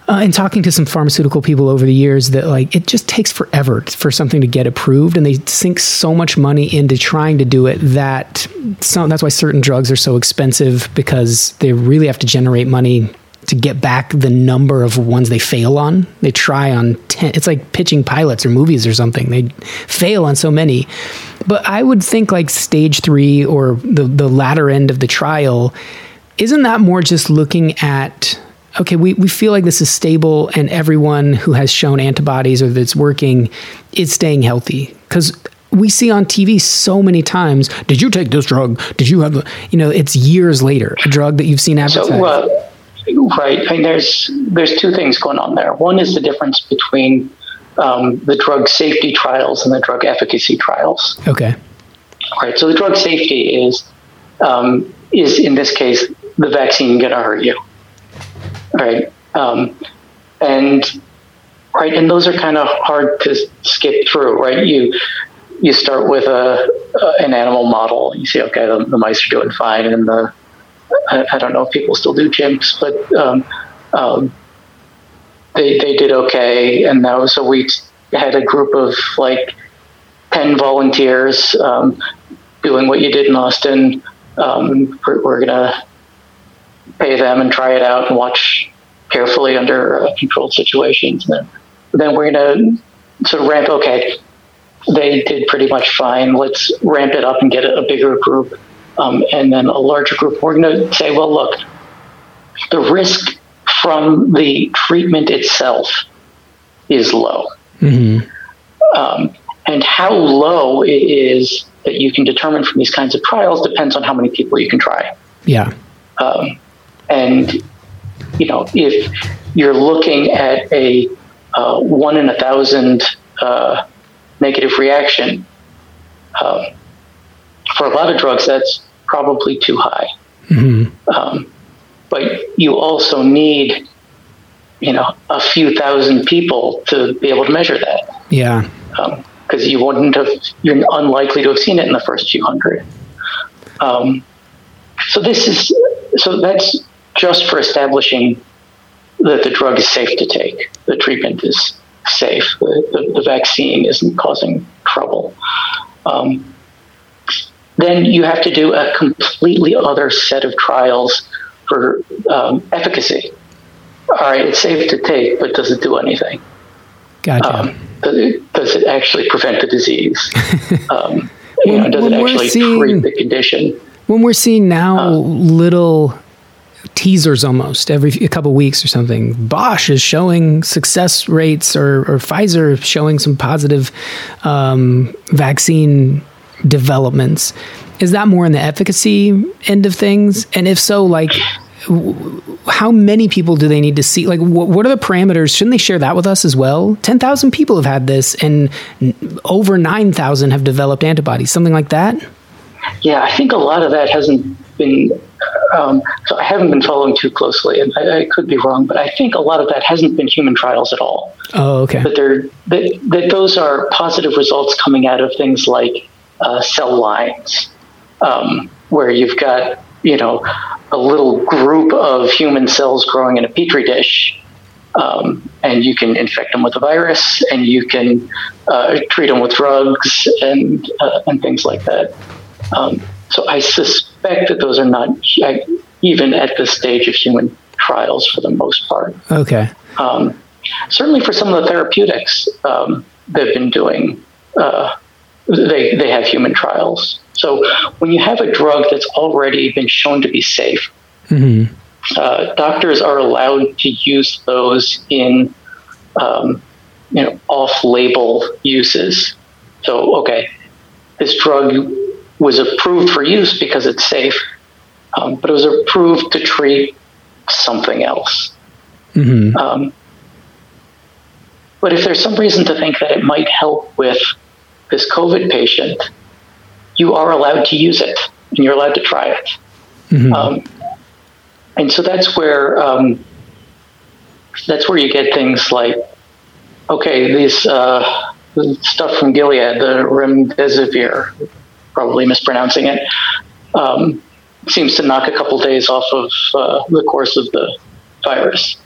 uh, in talking to some pharmaceutical people over the years that like it just takes forever for something to get approved and they sink so much money into trying to do it that some, that's why certain drugs are so expensive because they really have to generate money to get back the number of ones they fail on. They try on 10 it's like pitching pilots or movies or something. They fail on so many. But i would think like stage 3 or the the latter end of the trial isn't that more just looking at okay we, we feel like this is stable and everyone who has shown antibodies or that's working is staying healthy because we see on tv so many times did you take this drug did you have you know it's years later a drug that you've seen advertised So, uh, right, I mean, there's there's two things going on there. One is the difference between um, the drug safety trials and the drug efficacy trials. okay Right. So the drug safety is um, is in this case the vaccine going to hurt you, right? Um, and right, and those are kind of hard to skip through, right? You you start with a, a an animal model. You see, okay, the, the mice are doing fine, and the I, I don't know if people still do chimps, but um, um, they they did okay, and that was so we had a group of like ten volunteers um, doing what you did in Austin. Um, we're, we're gonna pay them and try it out and watch carefully under uh, controlled situations. And then, then we're gonna sort of ramp. Okay, they did pretty much fine. Let's ramp it up and get a, bigger group, um, and then a larger group. We're gonna say, well, look, the risk from the treatment itself is low. Um, and how low it is that you can determine from these kinds of trials depends on how many people you can try. Yeah. Um, and you know, if you're looking at a uh, one in a thousand uh, negative reaction um, for a lot of drugs, that's probably too high. Um, but you also need, you know, a few thousand people to be able to measure that Yeah. because you wouldn't have you're unlikely to have seen it in the first few hundred. Um, so this is so that's just for establishing that the drug is safe to take. The treatment is safe. The, the, the vaccine isn't causing trouble. Um, then you have to do a completely other set of trials for um, efficacy. All right, it's safe to take, but does it do anything? Gotcha. Um, does, it, does it actually prevent the disease? um, you know, When- does when it actually seeing- treat the condition? when we're seeing now uh, little teasers almost every a couple weeks or something. Bosch is showing success rates or, or pfizer showing some positive um, vaccine developments. Is that more in the efficacy end of things? And if so like how many people do they need to see? Like wh- what are the parameters? Shouldn't they share that with us as well? 10,000 people have had this and n- over 9,000 have developed antibodies something like that? Yeah, I think a lot of that hasn't been. Um, so I haven't been following too closely, and I, I could be wrong, but I think a lot of that hasn't been human trials at all. oh okay That they're that, that those are positive results coming out of things like uh, cell lines, um, where you've got you know a little group of human cells growing in a petri dish. Um, and you can infect them with a virus, and you can uh, treat them with drugs and uh, and things like that. Um, so I suspect that those are not even at the stage of human trials for the most part. okay Um, certainly for some of the therapeutics um, they've been doing, uh, they, they have human trials. So when you have a drug that's already been shown to be safe, uh, doctors are allowed to use those in um, you know off-label uses. So okay, this drug was approved for use because it's safe, um, but it was approved to treat something else. Um, but if there's some reason to think that it might help with this COVID patient, you are allowed to use it and you're allowed to try it. Um, and so that's where um, that's where you get things like, okay, these uh, stuff from Gilead, the remdesivir, probably mispronouncing it, um, seems to knock a couple days off of uh, the course of the virus.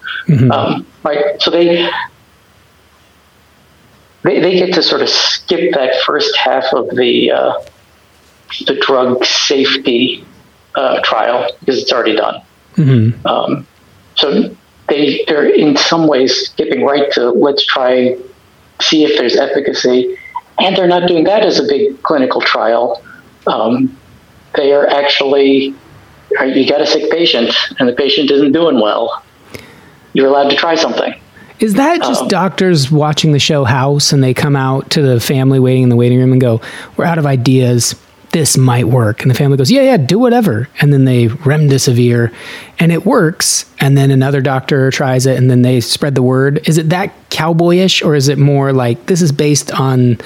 Um, right? So they, they they get to sort of skip that first half of the uh, the drug safety uh, trial because it's already done. Um, so they they're in some ways skipping right to let's try see if there's efficacy, and they're not doing that as a big clinical trial. Um, they are actually you got a sick patient and the patient isn't doing well. You're allowed to try something. Is that just Um, doctors watching the show House and they come out to the family waiting in the waiting room and go, "We're out of ideas. This might work." And the family goes, "Yeah, yeah, do whatever." And then they remdesivir, and it works. And then another doctor tries it, and then they spread the word. Is it that cowboyish, or is it more like this is based on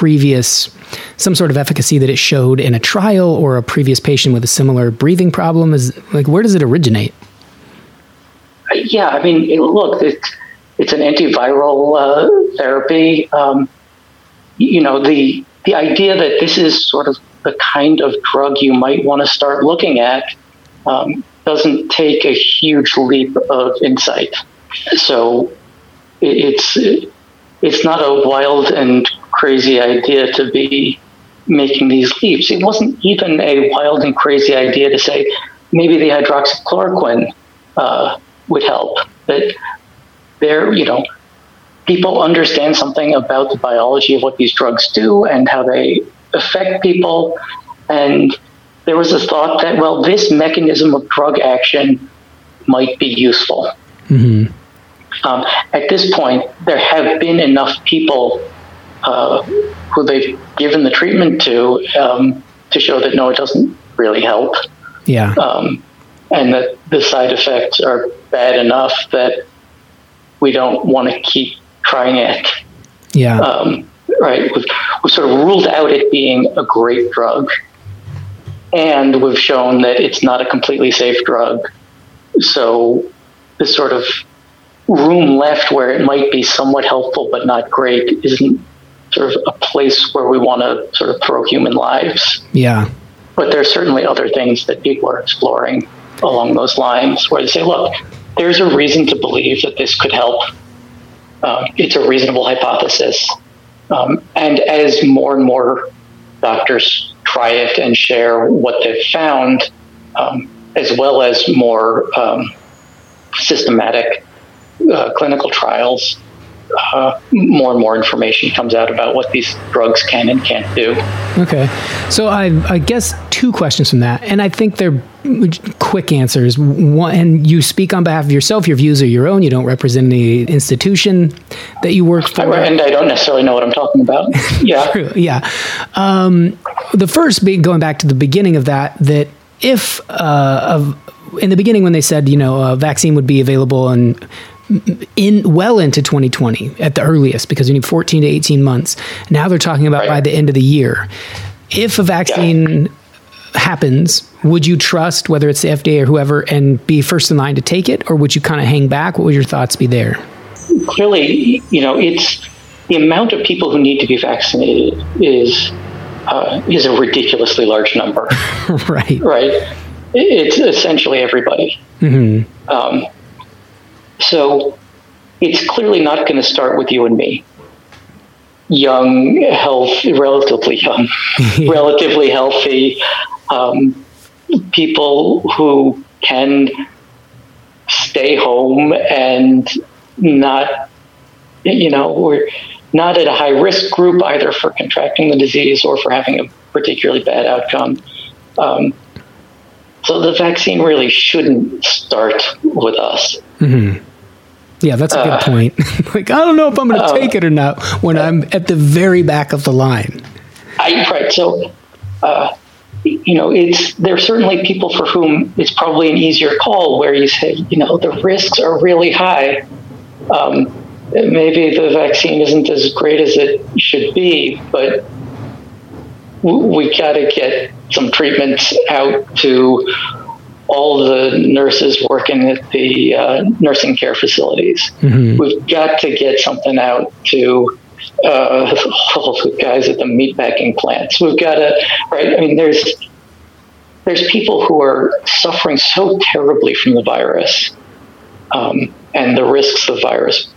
previous some sort of efficacy that it showed in a trial or a previous patient with a similar breathing problem? Is like where does it originate? Yeah, I mean, it, look, it's it's an antiviral uh, therapy. Um, you know, the the idea that this is sort of the kind of drug you might want to start looking at um, doesn't take a huge leap of insight. So it, it's it's not a wild and crazy idea to be making these leaps. It wasn't even a wild and crazy idea to say maybe the hydroxychloroquine uh, would help. That there, you know, people understand something about the biology of what these drugs do and how they affect people. And there was a thought that, well, this mechanism of drug action might be useful. Um, at this point, there have been enough people uh, who they've given the treatment to um, to show that no, it doesn't really help, Yeah. um, and that the side effects are bad enough that we don't want to keep trying it. yeah. um, right? We've, we've sort of ruled out it being a great drug, and we've shown that it's not a completely safe drug. So, this sort of room left where it might be somewhat helpful but not great isn't sort of a place where we want to sort of throw human lives. yeah. But there are certainly other things that people are exploring along those lines where they say, look, there's a reason to believe that this could help. Um, it's a reasonable hypothesis. Um, and as more and more doctors try it and share what they've found, um, as well as more um, systematic uh, clinical trials, uh, more and more information comes out about what these drugs can and can't do. Okay. So I, I guess two questions from that, and I think they're quick answers. One, and you speak on behalf of yourself. Your views are your own. You don't represent any institution that you work for. And I don't necessarily know what I'm talking about. Yeah. True. Yeah. Um, the first being going back to the beginning of that, that if uh, of, in the beginning when they said you know a vaccine would be available in in well into 2020 at the earliest because you need 14 to 18 months. Now they're talking about Right. by the end of the year. If a vaccine happens, would you trust whether it's the FDA or whoever and be first in line to take it, or would you kind of hang back? What would your thoughts be there? Clearly, you know, it's the amount of people who need to be vaccinated is uh, is a ridiculously large number, right. right? It's essentially everybody. Um, so it's clearly not going to start with you and me. Young, health, relatively young, relatively healthy um, people who can stay home and not, you know, we're not at a high risk group either for contracting the disease or for having a particularly bad outcome. Um, so the vaccine really shouldn't start with us. Yeah, that's a good point. like, I don't know if I'm going to take it or not when I'm at the very back of the line. I, right. So, uh, you know, it's there are certainly people for whom it's probably an easier call where you say, you know, the risks are really high. Um, maybe the vaccine isn't as great as it should be, but we got to get some treatments out to all the nurses working at the uh, nursing care facilities. We've got to get something out to uh, all the guys at the meatpacking plants. We've got to, right? I mean, there's there's people who are suffering so terribly from the virus um, and the risks the virus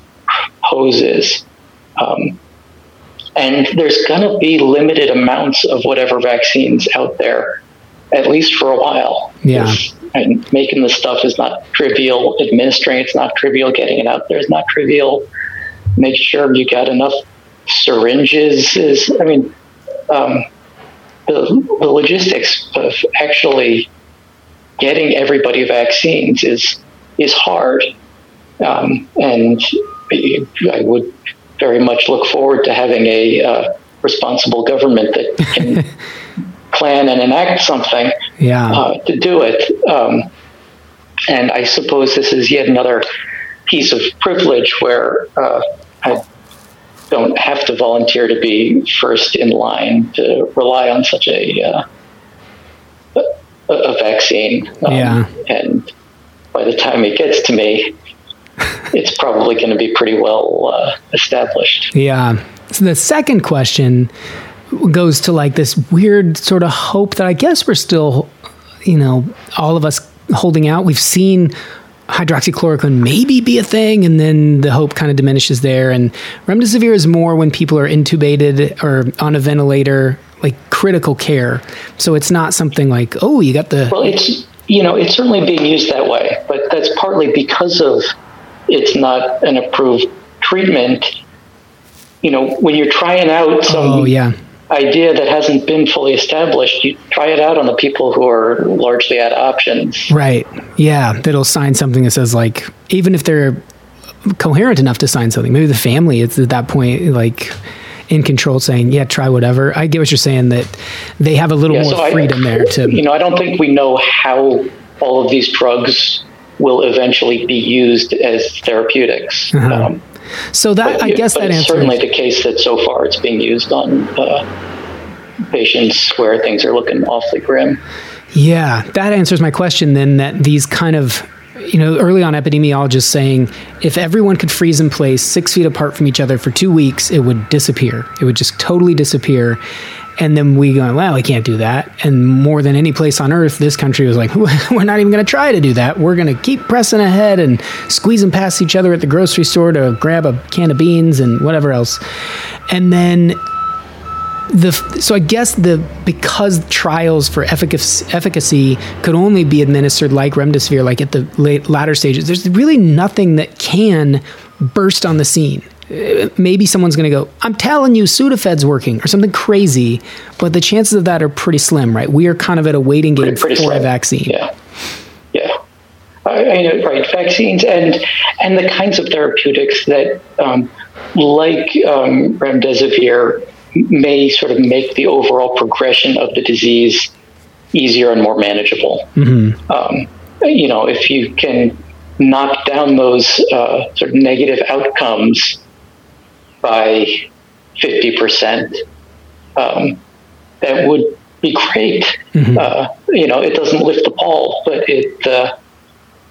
poses. Um, and there's going to be limited amounts of whatever vaccines out there, at least for a while. Yeah. And making the stuff is not trivial. Administering it's not trivial. Getting it out there is not trivial. Make sure you got enough syringes is, I mean, um, the, the logistics of actually getting everybody vaccines is is hard, um, and I would very much look forward to having a uh, responsible government that can plan and enact something Yeah. uh, to do it. Um, and I suppose this is yet another piece of privilege where uh, I don't have to volunteer to be first in line to rely on such a uh, a, vaccine. Um, Yeah. And by the time it gets to me, it's probably going to be pretty well uh, established. Yeah. So the second question goes to like this weird sort of hope that I guess we're still, you know, all of us holding out. We've seen hydroxychloroquine maybe be a thing, and then the hope kind of diminishes there. And remdesivir is more when people are intubated or on a ventilator, like critical care. So it's not something like, oh, you got the. Well, it's you know it's certainly being used that way, but that's partly because of it's not an approved treatment. You know, when you're trying out oh, some Oh, yeah. Idea that hasn't been fully established, you try it out on the people who are largely at options. Right. Yeah. That'll sign something that says, like, even if they're coherent enough to sign something, maybe the family is at that point, like, in control saying, yeah, try whatever. I get what you're saying that they have a little Yeah, more so I- freedom there to. You know, I don't think we know how all of these drugs will eventually be used as therapeutics. Uh-huh. Um, so that, but I guess that answers. certainly the case that so far it's being used on uh, patients where things are looking awfully grim. Yeah, that answers my question then that these kind of you know, early on epidemiologists saying if everyone could freeze in place six feet apart from each other for two weeks, it would disappear. It would just totally disappear. And then we go, well, we can't do that. And more than any place on earth, this country was like, we're not even going to try to do that. We're going to keep pressing ahead and squeezing past each other at the grocery store to grab a can of beans and whatever else. And then the so I guess the because trials for efficacy, efficacy could only be administered like remdesivir, like at the late latter stages. There's really nothing that can burst on the scene. Maybe someone's going to go, "I'm telling you, Sudafed's working" or something crazy, but the chances of that are pretty slim, right? We are kind of at a waiting game Pretty, pretty for a vaccine. Yeah, yeah. I, I know, right? Vaccines and and the kinds of therapeutics that, um, like um, remdesivir, may sort of make the overall progression of the disease easier and more manageable. Um, you know, if you can knock down those uh, sort of negative outcomes by fifty percent, um, that would be great. Uh, you know, it doesn't lift the ball, but it uh,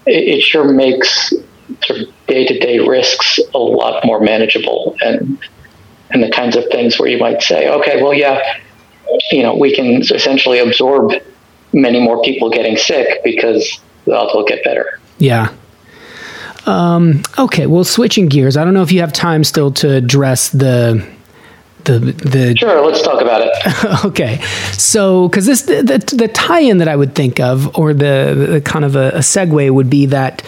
it, it sure makes sort of day to day risks a lot more manageable and and the kinds of things where you might say, okay, well, yeah, you know, we can essentially absorb many more people getting sick because well, they'll get better. Yeah. Um, okay. Well, switching gears. I don't know if you have time still to address the the the Sure, let's talk about it. okay so because this the, the, the tie-in that i would think of or the, the kind of a, a segue would be that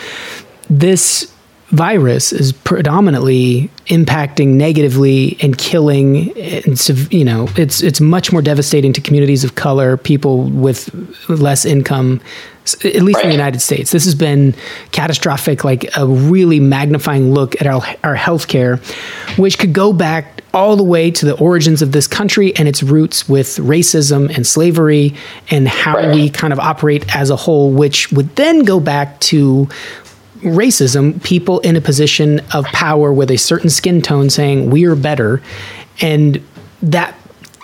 this virus is predominantly impacting negatively and killing and you know it's it's much more devastating to communities of color people with less income at least in the United States. This has been catastrophic like a really magnifying look at our our healthcare which could go back all the way to the origins of this country and its roots with racism and slavery and how Right. we kind of operate as a whole which would then go back to racism, people in a position of power with a certain skin tone saying we're better, and that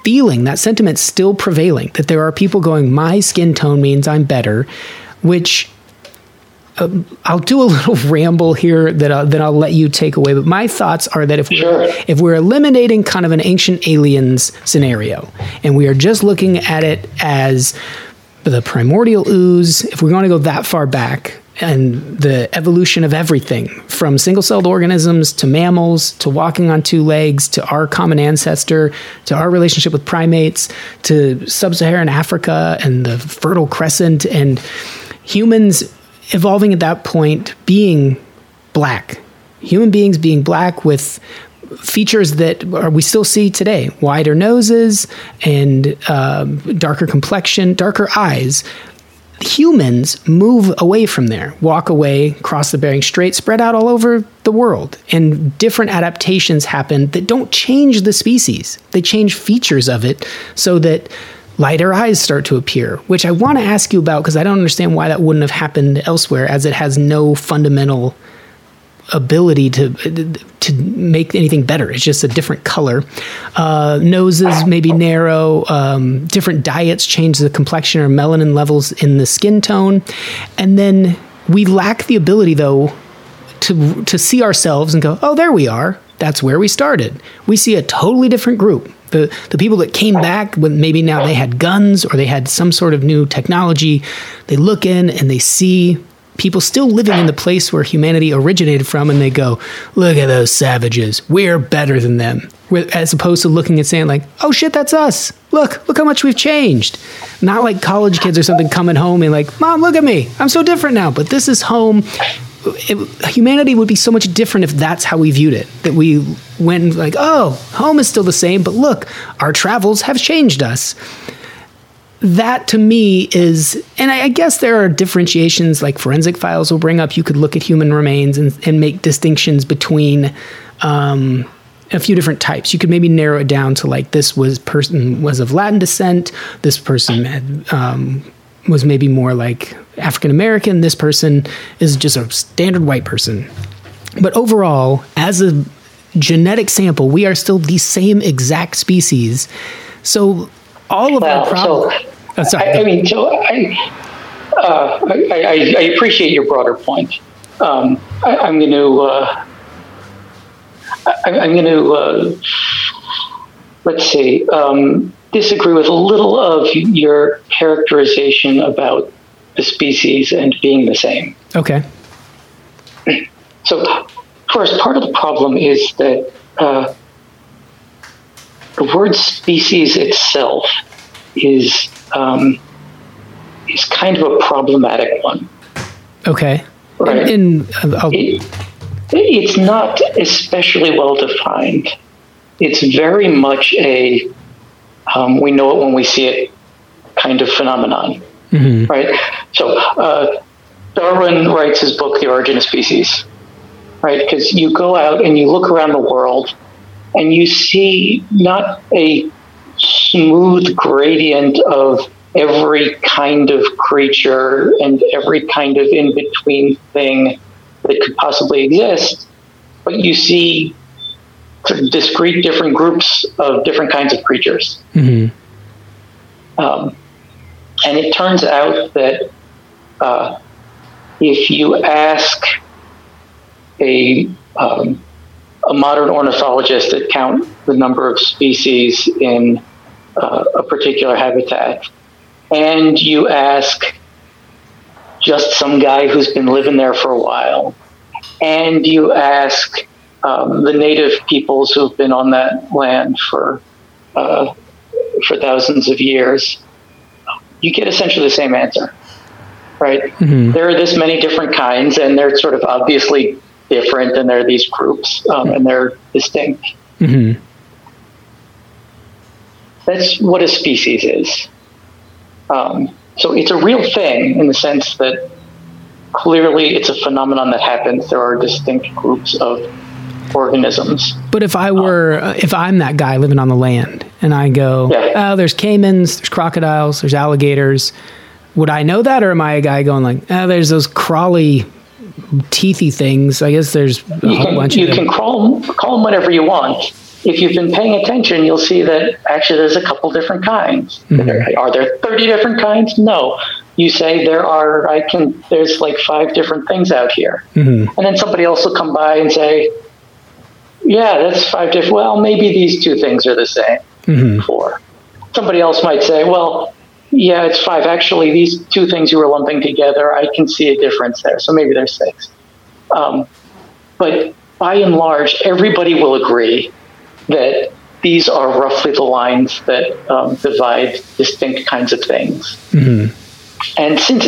feeling, that sentiment still prevailing that there are people going, my skin tone means I'm better, which um, I'll do a little ramble here that I'll, that I'll let you take away. But my thoughts are that if we're, Sure. if we're eliminating kind of an ancient aliens scenario, and we are just looking at it as the primordial ooze, if we're going to go that far back, and the evolution of everything from single celled organisms to mammals to walking on two legs to our common ancestor to our relationship with primates to sub Saharan Africa and the Fertile Crescent and humans evolving at that point being black. Human beings being black with features that are, we still see today wider noses and um, darker complexion, darker eyes. Humans move away from there, walk away, cross the Bering Strait, spread out all over the world. And different adaptations happen that don't change the species, they change features of it so that lighter eyes start to appear, which I want to ask you about because I don't understand why that wouldn't have happened elsewhere, as it has no fundamental ability to to make anything better. It's just a different color. Uh, noses maybe narrow. Um, different diets change the complexion or melanin levels in the skin tone, and then we lack the ability though to to see ourselves and go, oh, there we are. That's where we started. We see a totally different group. The the people that came back when maybe now they had guns or they had some sort of new technology, they look in and they see people still living in the place where humanity originated from and they go, look at those savages. We're better than them. As opposed to looking and saying like, oh shit, that's us. Look, look how much we've changed. Not like college kids or something coming home and like, mom, look at me. I'm so different now. But this is home it, humanity would be so much different if that's how we viewed it. That we went like, oh, home is still the same, but look, our travels have changed us. That to me is, and I, I guess there are differentiations like forensic files will bring up. You could look at human remains and, and make distinctions between um, a few different types. You could maybe narrow it down to like this was person was of Latin descent. This person had, um, was maybe more like African American. This person is just a standard white person. But overall, as a genetic sample, we are still the same exact species. So all of Well, our problems. so oh, sorry. I, I mean, so I, uh, I, I, appreciate your broader point. Um, I, I'm going to, uh, I, I'm going to, uh, let's see, um, disagree with a little of your characterization about the species and being the same. okay. So, first, part of the problem is that uh, the word species itself is um, is kind of a problematic one. Okay. Right. Uh, I'll- It, it's not especially well defined. It's very much a um, we know it when we see it kind of phenomenon, right? So uh, Darwin writes his book, The Origin of Species, right? Because you go out and you look around the world and you see not a smooth gradient of every kind of creature and every kind of in between thing that could possibly exist, but you see sort of discrete different groups of different kinds of creatures. Um, and it turns out that uh, if you ask a um, a modern ornithologist that count the number of species in uh, a particular habitat, and you ask just some guy who's been living there for a while, and you ask um, the native peoples who've been on that land for uh, for thousands of years, you get essentially the same answer, right? There are this many different kinds, and they're sort of obviously different, and there are these groups, um, and they're distinct. That's what a species is. Um, so it's a real thing in the sense that clearly it's a phenomenon that happens. There are distinct groups of organisms. But if I were, uh, if I'm that guy living on the land and I go, Yeah. oh, there's caimans, there's crocodiles, there's alligators, would I know that? Or am I a guy going like, oh, there's those crawly, teethy things? I guess there's a You whole can, bunch you of can them. call them, call them whatever you want. If you've been paying attention, you'll see that actually there's a couple different kinds. Mm-hmm. There- Are there 30 different kinds? No. You say there are, I can, there's like five different things out here. Mm-hmm. And then somebody else will come by and say, yeah, that's five different, well, maybe these two things are the same. Mm-hmm. Four. Somebody else might say, well, yeah, it's five. Actually, these two things you were lumping together, I can see a difference there. So maybe there's six. Um, but by and large, everybody will agree that these are roughly the lines that um, divide distinct kinds of things. And since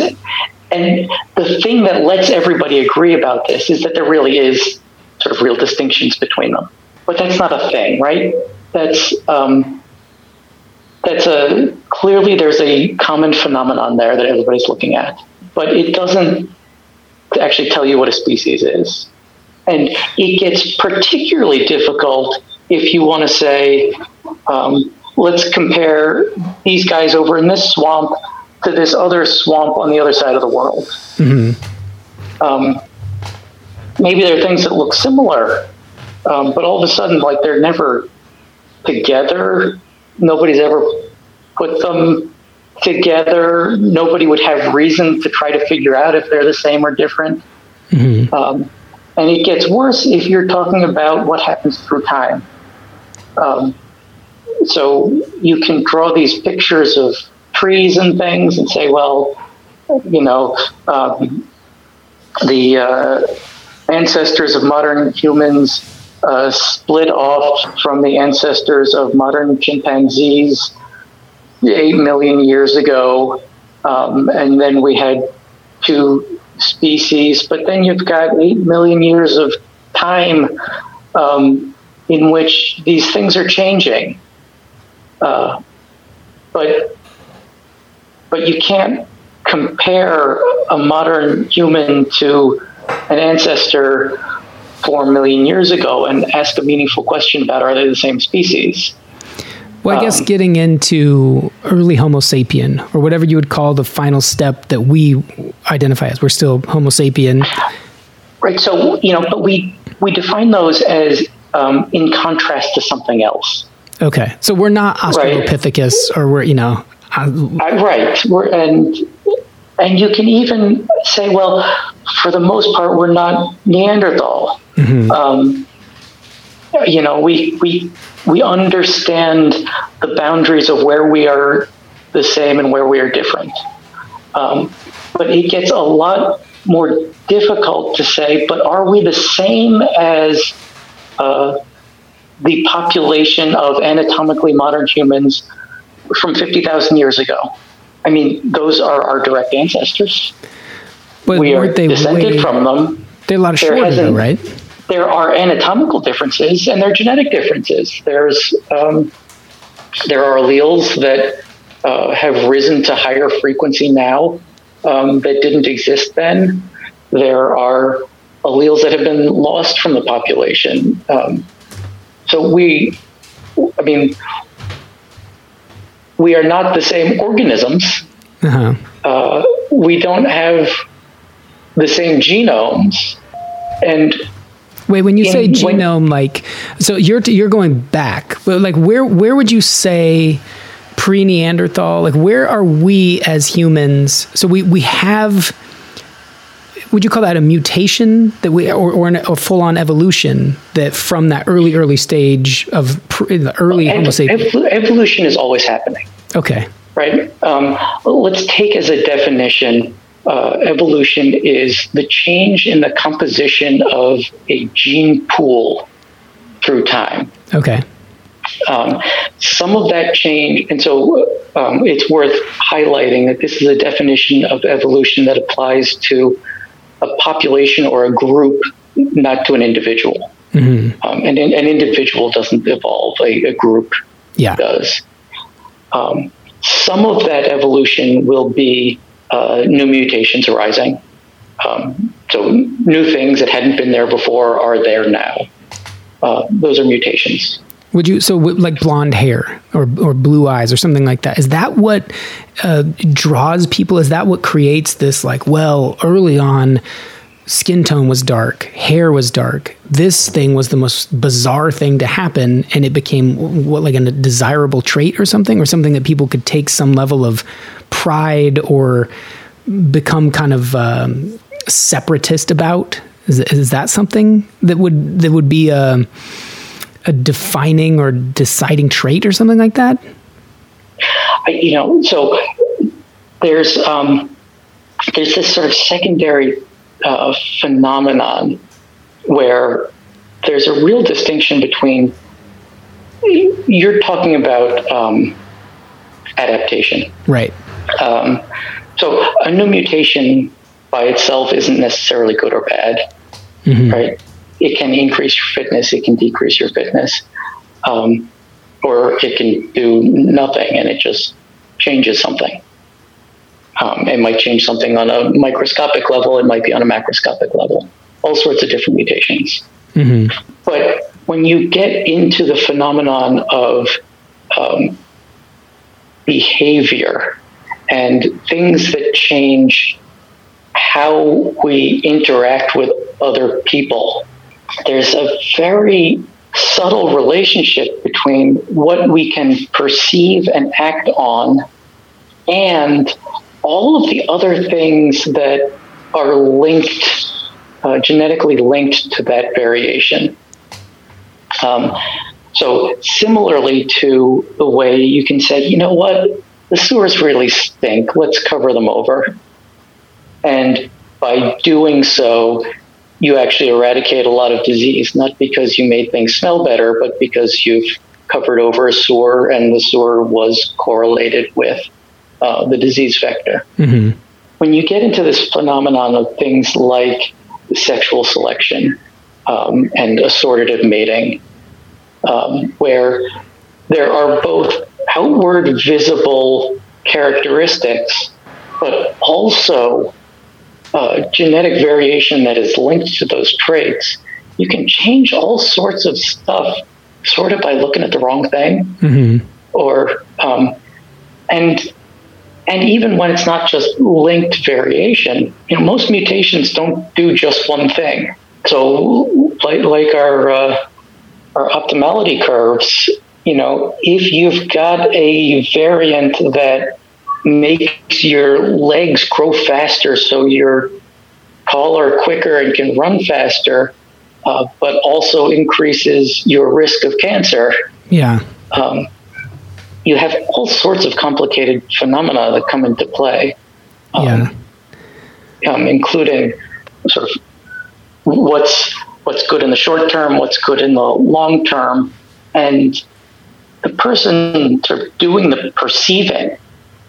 and the thing that lets everybody agree about this is that there really is sort of real distinctions between them. But that's not a thing, right? That's um, that's a clearly there's a common phenomenon there that everybody's looking at, but it doesn't actually tell you what a species is. And it gets particularly difficult if you want to say, um, let's compare these guys over in this swamp to this other swamp on the other side of the world. Um, maybe there are things that look similar, um, but all of a sudden, like they're never together. Nobody's ever put them together. Nobody would have reason to try to figure out if they're the same or different. Um, and it gets worse if you're talking about what happens through time. Um, so you can draw these pictures of trees and things and say, well, you know, um, the uh, ancestors of modern humans uh, split off from the ancestors of modern chimpanzees eight million years ago, um, and then we had two species, but then you've got 8 million years of time um, in which these things are changing. Uh, but, but you can't compare a modern human to an ancestor four million years ago and ask a meaningful question about are they the same species? Well, I guess Um, getting into early Homo sapien, or whatever you would call the final step that we identify as, we're still Homo sapien. Right. So you know, but we we define those as um, in contrast to something else. Okay, so we're not Australopithecus, or we're you know, Uh, right. We're, and and you can even say, well, for the most part, we're not Neanderthal. Um, you know, we we we understand the boundaries of where we are the same and where we are different. Um, but it gets a lot more difficult to say. But are we the same as uh, the population of anatomically modern humans from 50,000 years ago. I mean, those are our direct ancestors. But we are they descended way, from them. They're a lot shorter, though, right? There are anatomical differences and there are genetic differences. There's um, there are alleles that uh, have risen to higher frequency now um, that didn't exist then. There are alleles that have been lost from the population. Um, so we, I mean, we are not the same organisms. Uh-huh. Uh, we don't have the same genomes, and Wait, when you say In- when- genome, like, so you're you're going back, but like, where where would you say pre Neanderthal? Like, where are we as humans? So we we have. Would you call that a mutation that we, or or an, a full on evolution that from that early early stage of pre, the early ev- sapiens? ev- evolution is always happening. Okay, right? Um, let's take as a definition uh, evolution is the change in the composition of a gene pool through time. okay, Um, some of that change, and so um, it's worth highlighting that this is a definition of evolution that applies to a population or a group, not to an individual. Um, and an, an individual doesn't evolve, a, a group yeah, does. Um, some of that evolution will be uh, new mutations arising. Um, so new things that hadn't been there before are there now. Uh, those are mutations. Would you so like blonde hair or or blue eyes or something like that? Is that what uh, draws people? Is that what creates this like? Well, early on, skin tone was dark, hair was dark. This thing was the most bizarre thing to happen, and it became what like a desirable trait or something, or something that people could take some level of pride or become kind of um, separatist about. Is, is that something that would that would be a a defining or deciding trait or something like that? I, you know, so there's um, there's this sort of secondary uh, phenomenon where there's a real distinction between you're talking about um, adaptation. Right. Um, so a new mutation by itself isn't necessarily good or bad, right? It can increase your fitness, it can decrease your fitness, um, or it can do nothing and it just changes something. Um, it might change something on a microscopic level, it might be on a macroscopic level, all sorts of different mutations. But when you get into the phenomenon of um, behavior and things that change how we interact with other people, there's a very subtle relationship between what we can perceive and act on and all of the other things that are linked, uh, genetically linked to that variation. Um, so, similarly to the way you can say, you know what, the sewers really stink, let's cover them over. And by doing so, you actually eradicate a lot of disease, not because you made things smell better, but because you've covered over a sewer and the sewer was correlated with uh, the disease vector. when you get into this phenomenon of things like sexual selection um, and assortative mating, um, where there are both outward visible characteristics, but also uh, genetic variation that is linked to those traits, you can change all sorts of stuff sort of by looking at the wrong thing. Mm-hmm. Or, um, and and even when it's not just linked variation, you know, most mutations don't do just one thing. So, like, like our uh, our optimality curves, you know, if you've got a variant that makes your legs grow faster, so you're taller, quicker, and can run faster, uh, but also increases your risk of cancer. Yeah. Um, you have all sorts of complicated phenomena that come into play. Um, yeah. Um, including sort of what's what's good in the short term, what's good in the long term, and the person sort of doing the perceiving.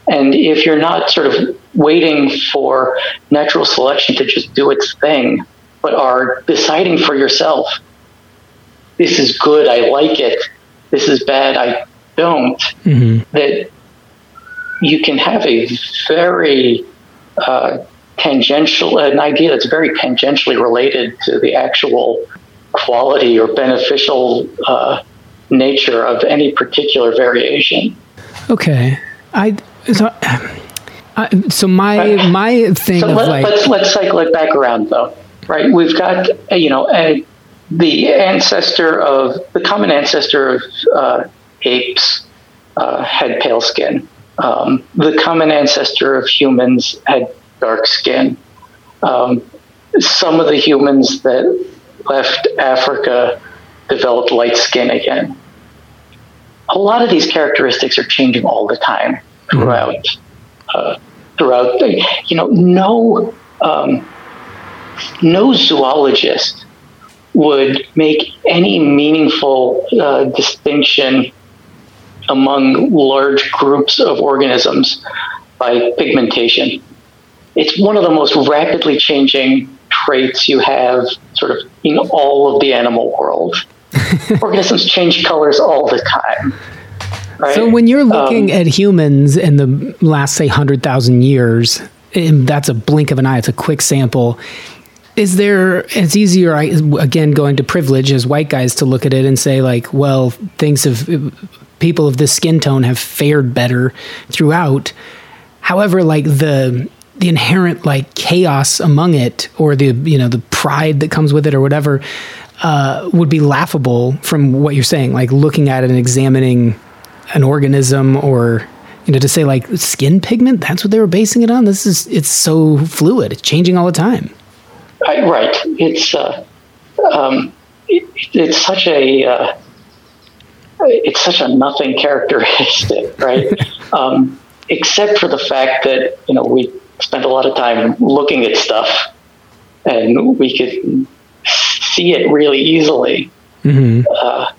And if you're not sort of waiting for natural selection to just do its thing, but are deciding for yourself, this is good, I like it, this is bad, I don't, Mm-hmm. that you can have a very uh, tangential, an idea that's very tangentially related to the actual quality or beneficial uh, nature of any particular variation. Okay. I so, I, so my my thing So let, like let's let's cycle it back around though, right? We've got you know a, the ancestor of the common ancestor of uh, apes uh, had pale skin. Um, the common ancestor of humans had dark skin. Um, some of the humans that left Africa developed light skin again. A lot of these characteristics are changing all the time throughout. Uh, throughout, the, you know, no um, no zoologist would make any meaningful uh, distinction among large groups of organisms by pigmentation. It's one of the most rapidly changing traits you have sort of in all of the animal world. organisms change colors all the time. Right? So when you're looking Um, at humans in the last say 100,000 years, and that's a blink of an eye, it's a quick sample. Is there it's easier I- again going to privilege as white guys to look at it and say like, well, things have people of this skin tone have fared better throughout. However, like the the inherent like chaos among it or the you know the pride that comes with it or whatever uh, would be laughable from what you're saying like looking at it and examining an organism or you know to say like skin pigment that's what they were basing it on this is it's so fluid it's changing all the time right. It's uh, um, it, it's such a uh, it's such a nothing characteristic, right? um, except for the fact that you know we spend a lot of time looking at stuff, and we could see it really easily. hmm Uh,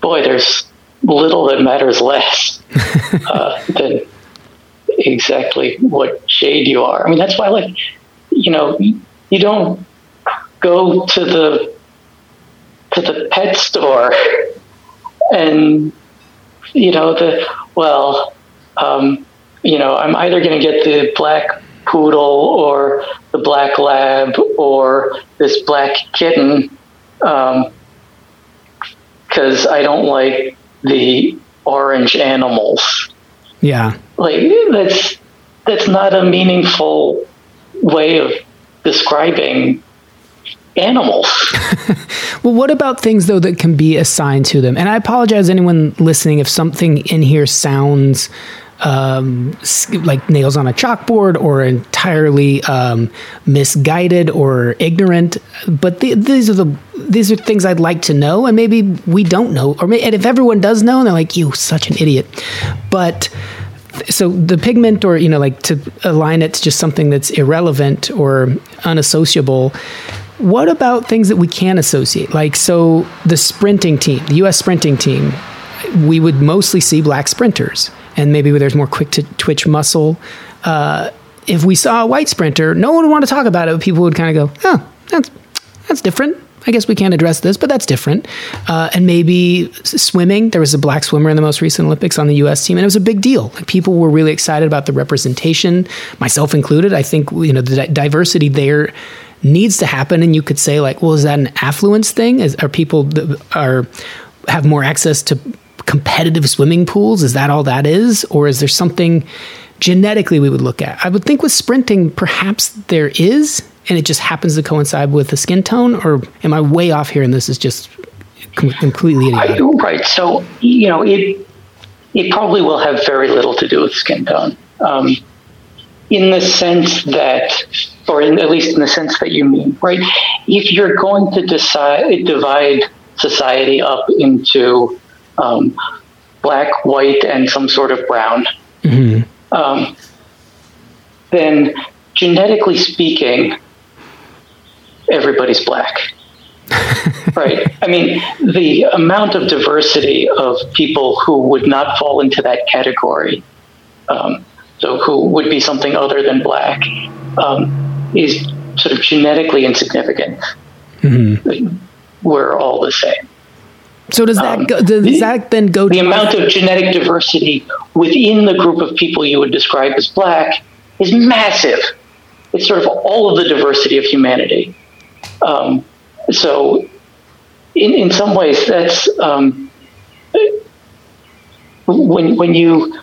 boy, there's little that matters less uh, than exactly what shade you are. I mean, that's why, like, you know, you don't go to the to the pet store and you know the well, um, you know, I'm either going to get the black poodle or the black lab or this black kitten. Um, because I don't like the orange animals. yeah Like that's that's not a meaningful way of describing animals. Well, what about things though that can be assigned to them? And I apologize, anyone listening, if something in here sounds um, like nails on a chalkboard or entirely um, misguided or ignorant. But the, these are the these are things I'd like to know, and maybe we don't know, or may, and if everyone does know, and they're like, "You, such an idiot," but so the pigment or you know like to align it to just something that's irrelevant or unassociable what about things that we can associate like so the sprinting team the us sprinting team we would mostly see black sprinters and maybe there's more quick to twitch muscle uh, if we saw a white sprinter, no one would want to talk about it. But people would kind of go, "Oh, that's that's different." I guess we can't address this, but that's different. Uh, and maybe swimming. There was a black swimmer in the most recent Olympics on the U.S. team, and it was a big deal. Like people were really excited about the representation, myself included. I think you know the di- diversity there needs to happen. And you could say like, well, is that an affluence thing? Is, are people that are have more access to competitive swimming pools? Is that all that is, or is there something genetically we would look at? I would think with sprinting, perhaps there is, and it just happens to coincide with the skin tone. Or am I way off here? And this is just completely idiotic. right. So you know it. It probably will have very little to do with skin tone, um, in the sense that, or in, at least in the sense that you mean, right? If you're going to decide divide society up into um, black, white, and some sort of brown, um, then genetically speaking, everybody's black. right. I mean, the amount of diversity of people who would not fall into that category, um, so who would be something other than black, um, is sort of genetically insignificant. We're all the same. So does that um, go, does the- that then go The to amount of genetic diversity within the group of people you would describe as black is massive. It's sort of all of the diversity of humanity. Um, so, in, in some ways, that's um, when when you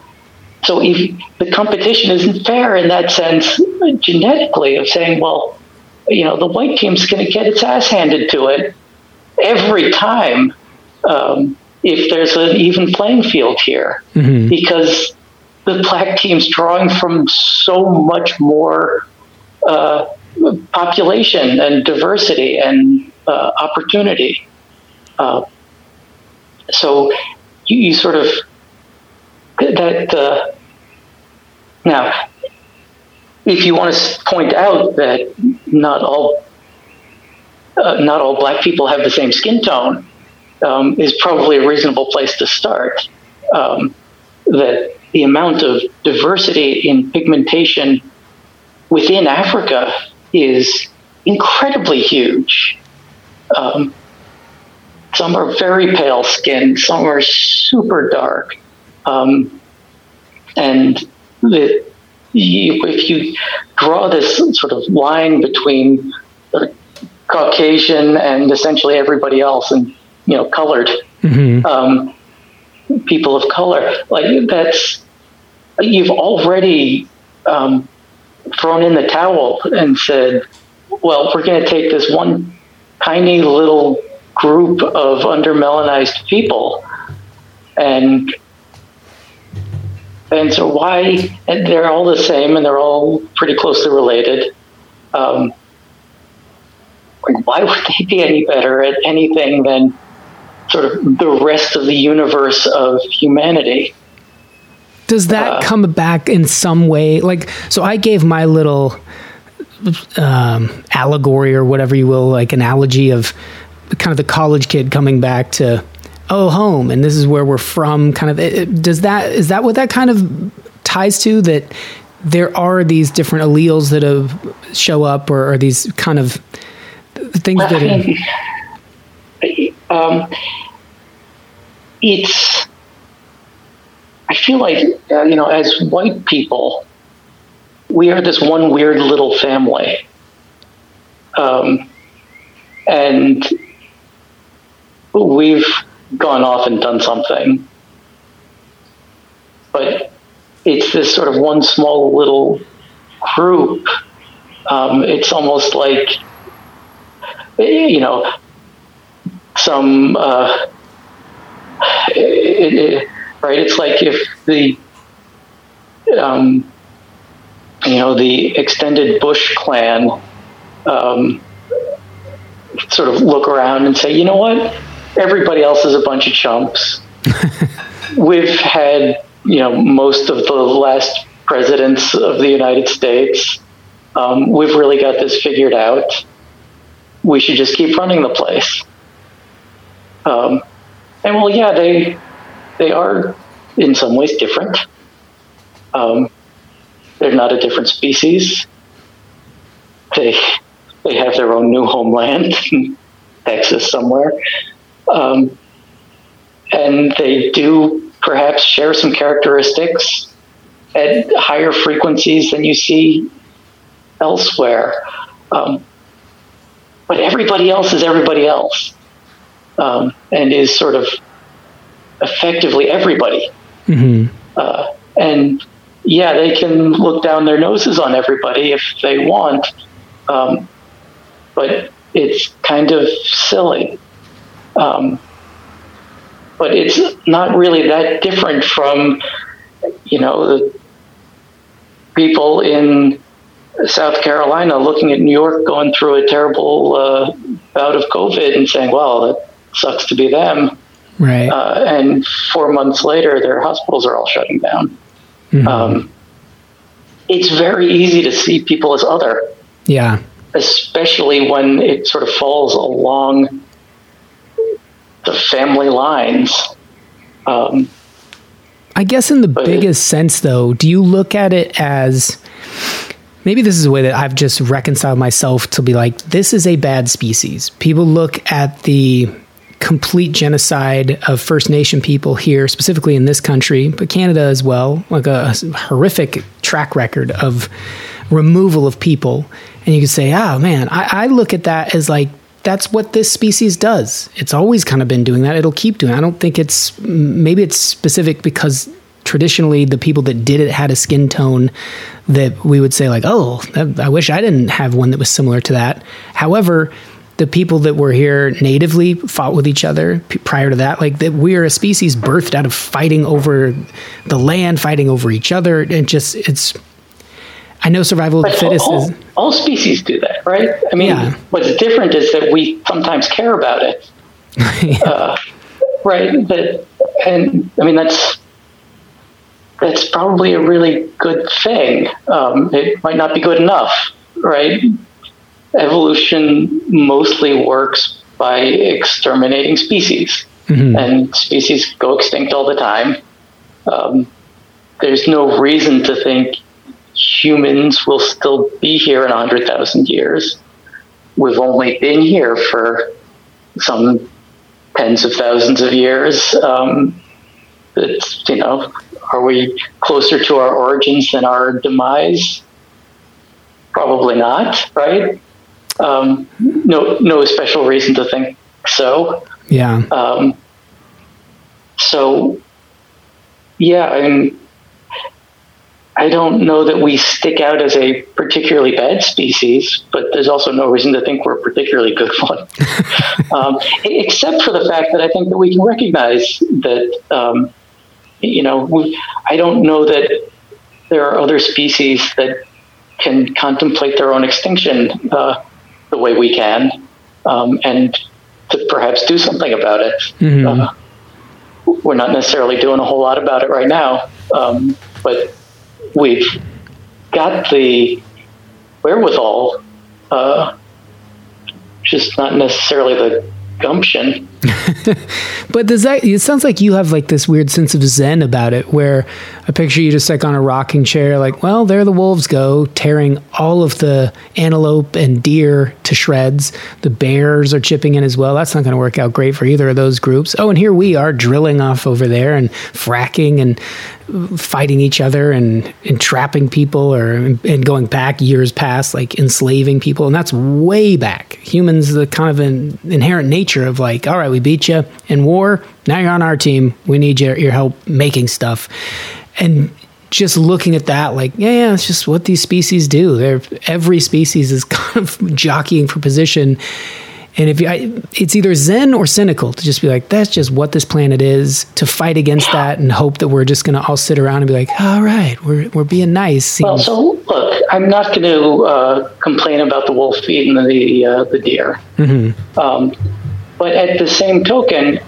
so if the competition isn't fair in that sense genetically of saying, well, you know, the white team's going to get its ass handed to it every time um, if there's an even playing field here because the black team's drawing from so much more uh, population and diversity and uh, opportunity. Uh, so you, you sort of that uh, now if you want to point out that not all uh, not all black people have the same skin tone um, is probably a reasonable place to start. Um, that the amount of diversity in pigmentation within Africa is incredibly huge. Um, some are very pale skinned, some are super dark. Um, and the, you, if you draw this sort of line between the Caucasian and essentially everybody else, and you know, colored um, people of color, like that's you've already um, thrown in the towel and said, "Well, we're going to take this one tiny little group of undermelanized people and." And so why? And they're all the same, and they're all pretty closely related. Um, like, why would they be any better at anything than sort of the rest of the universe of humanity? Does that come back in some way? Like, so I gave my little um, allegory or whatever you will, like analogy of kind of the college kid coming back to oh home, and this is where we're from. Kind of, does that is that what that kind of ties to? That there are these different alleles that have show up, or, or these kind of things that are. um, it's I feel like uh, you know as white people we are this one weird little family um, and we've gone off and done something. But it's this sort of one small little group. Um, it's almost like you know some uh, it, it, right? It's like if the um, you know the extended bush clan um, sort of look around and say you know what everybody else is a bunch of chumps. We've had you know most of the last presidents of the united states. Um, we've really got this figured out. We should just keep running the place. Um, and well, yeah, they they are in some ways different. Um, they're not a different species. They they have their own new homeland Texas somewhere, um, and they do perhaps share some characteristics at higher frequencies than you see elsewhere. Um, but everybody else is everybody else, um, and is sort of effectively everybody. Mm-hmm. Uh, and yeah, they can look down their noses on everybody if they want, um, but it's kind of silly. Um, but it's not really that different from, you know, the people in South Carolina looking at New York going through a terrible uh, bout of COVID and saying, well, that sucks to be them. Right. Uh, and four months later, their hospitals are all shutting down. Mhm. Um, it's very easy to see people as other, yeah. especially when it sort of falls along the family lines. Um, I guess in the biggest sense, though, do you look at it as maybe this is a way that I've just reconciled myself to be like, this is a bad species. People look at the complete genocide of First Nation people here, specifically in this country, but Canada as well, like a, horrific track record of removal of people. And you could say, oh man, I, I look at that as like, that's what this species does. It's always kind of been doing that. It'll keep doing. It. I don't think it's maybe it's specific because traditionally the people that did it had a skin tone that we would say like, oh, I wish I didn't have one that was similar to that. However, the people that were here natively fought with each other prior to that. Like that, we're a species birthed out of fighting over the land, fighting over each other, and just it's. I know survival of the fittest all, is all species do that, right? I mean, Yeah. what's different is that we sometimes care about it. uh, right? That, and I mean that's that's probably a really good thing. Um, it might not be good enough, right? Evolution mostly works by exterminating species, Mhm. and species go extinct all the time. Um, there's no reason to think humans will still be here in 100,000 years. We've only been here for some tens of thousands of years. Um, it's, you know, are we closer to our origins than our demise? Probably not, right? Um, no, no special reason to think so. yeah, Um, so, yeah, I mean, I don't know that we stick out as a particularly bad species, but there's also no reason to think we're a particularly good one. um, except for the fact that I think that we can recognize that, um, you know, we, I don't know that there are other species that can contemplate their own extinction uh, the way we can, um, and to perhaps do something about it. Mhm. Uh, we're not necessarily doing a whole lot about it right now, um, but we've got the wherewithal, uh, just not necessarily the gumption. But does that? It sounds like you have like this weird sense of zen about it, where I picture you just like on a rocking chair, like, well, there the wolves go, tearing all of the antelope and deer to shreds. The bears are chipping in as well. That's not going to work out great for either of those groups. Oh, and here we are drilling off over there and fracking and fighting each other and entrapping people, or and going back years past, like enslaving people, and that's way back. Humans, the kind of an inherent nature of like, all right, we beat you in war. Now you're on our team. We need your, your help making stuff. And just looking at that, like, yeah, yeah, it's just what these species do. They're every species is kind of jockeying for position. And if you, I, it's either zen or cynical to just be like, that's just what this planet is. To fight against that and hope that we're just going to all sit around and be like, all right, we're we're being nice. Well, so look, I'm not going to uh, complain about the wolf eating the uh, the deer, um, but at the same token,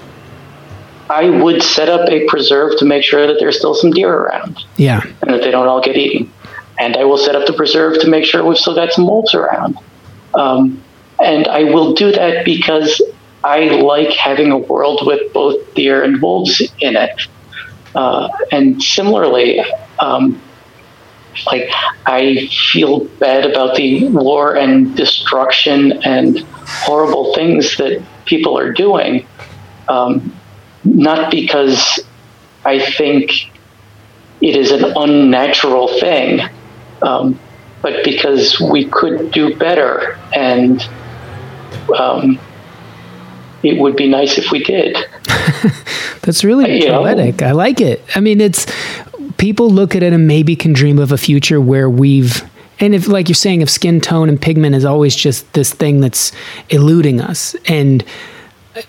I would set up a preserve to make sure that there's still some deer around yeah, and that they don't all get eaten. And I will set up the preserve to make sure we've still got some wolves around. Um, and I will do that because I like having a world with both deer and wolves in it. Uh, and similarly, um, like I feel bad about the war and destruction and horrible things that people are doing. Um, not because I think it is an unnatural thing, um, but because we could do better, and um, it would be nice if we did. That's really You know? poetic. I like it. I mean, it's people look at it and maybe can dream of a future where we've and if like you're saying if skin tone and pigment is always just this thing that's eluding us and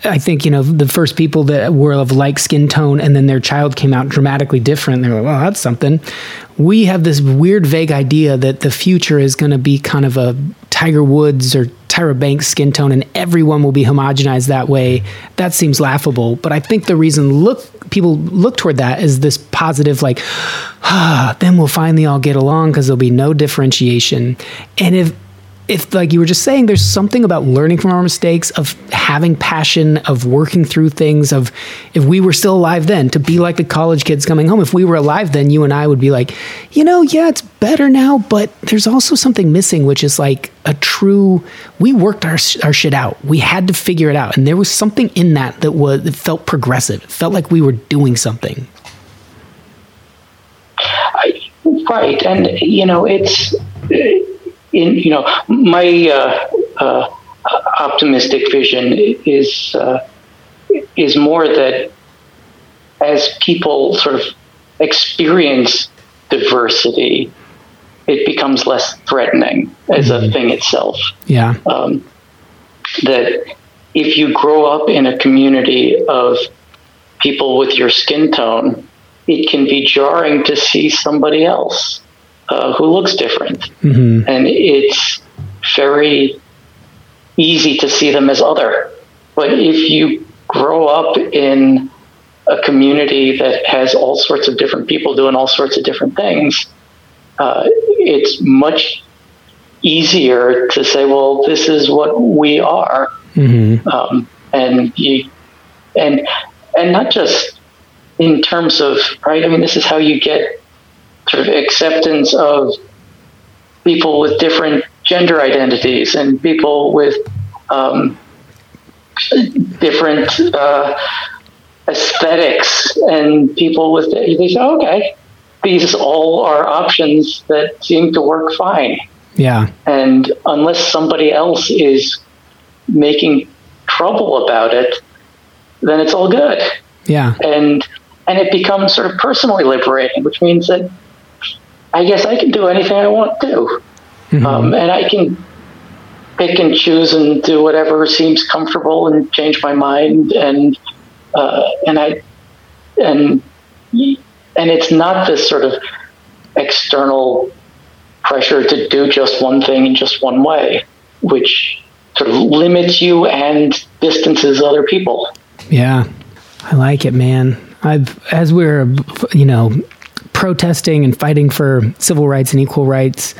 I think you know the first people that were of like skin tone and then their child came out dramatically different. They're like, well, that's something. We have this weird, vague idea that the future is going to be kind of a Tiger Woods or Tyra Banks skin tone, and everyone will be homogenized that way. That seems laughable. But I think the reason look people look toward that is this positive, like, ah, then we'll finally all get along because there'll be no differentiation. And if if like you were just saying there's something about learning from our mistakes of having passion of working through things of if we were still alive then to be like the college kids coming home if we were alive then you and i would be like you know yeah it's better now but there's also something missing which is like a true we worked our, our shit out. We had to figure it out. And there was something in that that was it felt progressive. It felt like we were doing something. I, right, and you know, it's in you know my uh, uh, optimistic vision is uh, is more that as people sort of experience diversity, it becomes less threatening as a thing itself. yeah. Um, that if you grow up in a community of people with your skin tone, it can be jarring to see somebody else uh, who looks different. hmm And it's very easy to see them as other. But if you grow up in a community that has all sorts of different people doing all sorts of different things, uh, it's much easier to say, well, this is what we are hmm um, and you and and not just in terms of right. I mean, this is how you get sort of acceptance of people with different gender identities and people with um, different uh, aesthetics and people with they say, okay, these all are options that seem to work fine. yeah And unless somebody else is making trouble about it, then it's all good. yeah And and it becomes sort of personally liberating, which means that I guess I can do anything I want to, Mhm. um, and I can pick and choose and do whatever seems comfortable and change my mind and uh, and I and and it's not this sort of external pressure to do just one thing in just one way, which sort of limits you and distances other people. Yeah, I like it, man. I've as we're you know protesting and fighting for civil rights and equal rights.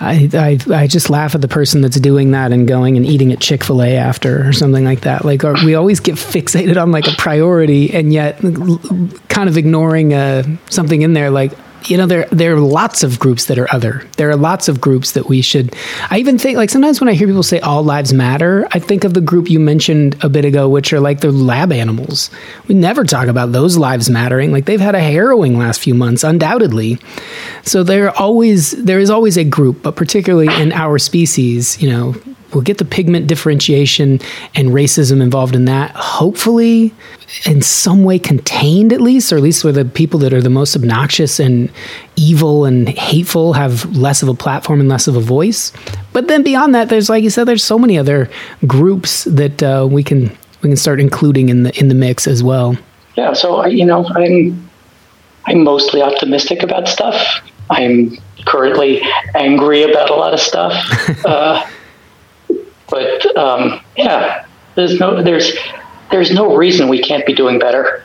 I, I I just laugh at the person that's doing that and going and eating at Chick Fil A after or something like that. Like we always get fixated on like a priority and yet kind of ignoring uh, something in there like you know there there are lots of groups that are other. There are lots of groups that we should. I even think like sometimes when I hear people say all lives matter, I think of the group you mentioned a bit ago, which are like the lab animals. We never talk about those lives mattering. Like they've had a harrowing last few months, undoubtedly. So there always there is always a group, but particularly in our species, you know, we'll get the pigment differentiation and racism involved in that. Hopefully, in some way contained at least, or at least where the people that are the most obnoxious and evil and hateful have less of a platform and less of a voice. But then beyond that, there's like you said, there's so many other groups that uh, we can we can start including in the in the mix as well. yeah so I, you know i'm i'm mostly optimistic about stuff i'm currently angry about a lot of stuff uh, but um, yeah there's no there's there's no reason we can't be doing better.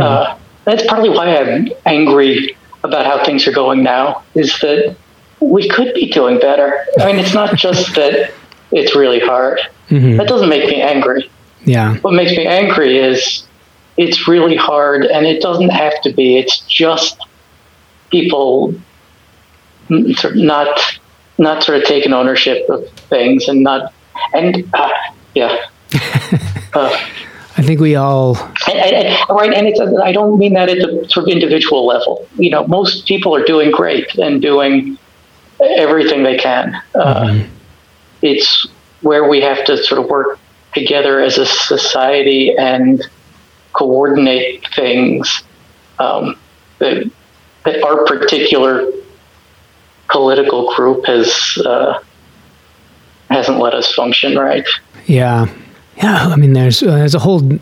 Uh, that's partly why i'm angry about how things are going now is that we could be doing better. I mean it's not just that it's really hard. That doesn't make me angry. Yeah, what makes me angry is it's really hard and it doesn't have to be. It's just people sort of not not sort of taking ownership of things and not and uh, yeah. uh, I think we all. and, and, and- right, and it's I don't mean that at the sort of individual level. You know, most people are doing great and doing everything they can. Uh, It's where we have to sort of work together as a society and coordinate things um, that that our particular political group has uh, hasn't let us function right. Yeah, yeah. I mean, there's uh, there's a whole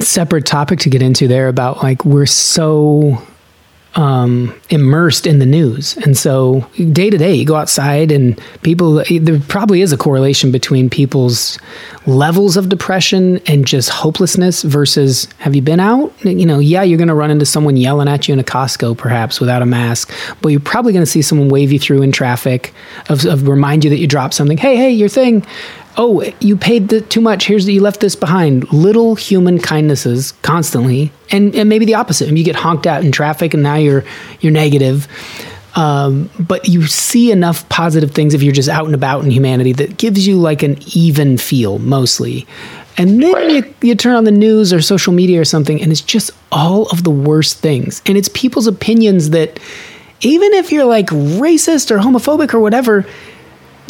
separate topic to get into there about like we're so um, immersed in the news, and so day to day, you go outside and people. There probably is a correlation between people's levels of depression and just hopelessness versus have you been out? You know, yeah, you're going to run into someone yelling at you in a Costco, perhaps without a mask, but you're probably going to see someone wave you through in traffic, of, of remind you that you dropped something. Hey, hey, your thing. Oh, you paid the, too much. Here's you left this behind. Little human kindnesses constantly, and and maybe the opposite. And you get honked out in traffic, and now you're you're negative. Um, but you see enough positive things if you're just out and about in humanity that gives you like an even feel mostly. And then Right. you, you turn on the news or social media or something, and it's just all of the worst things. And it's people's opinions that, even if you're like racist or homophobic or whatever,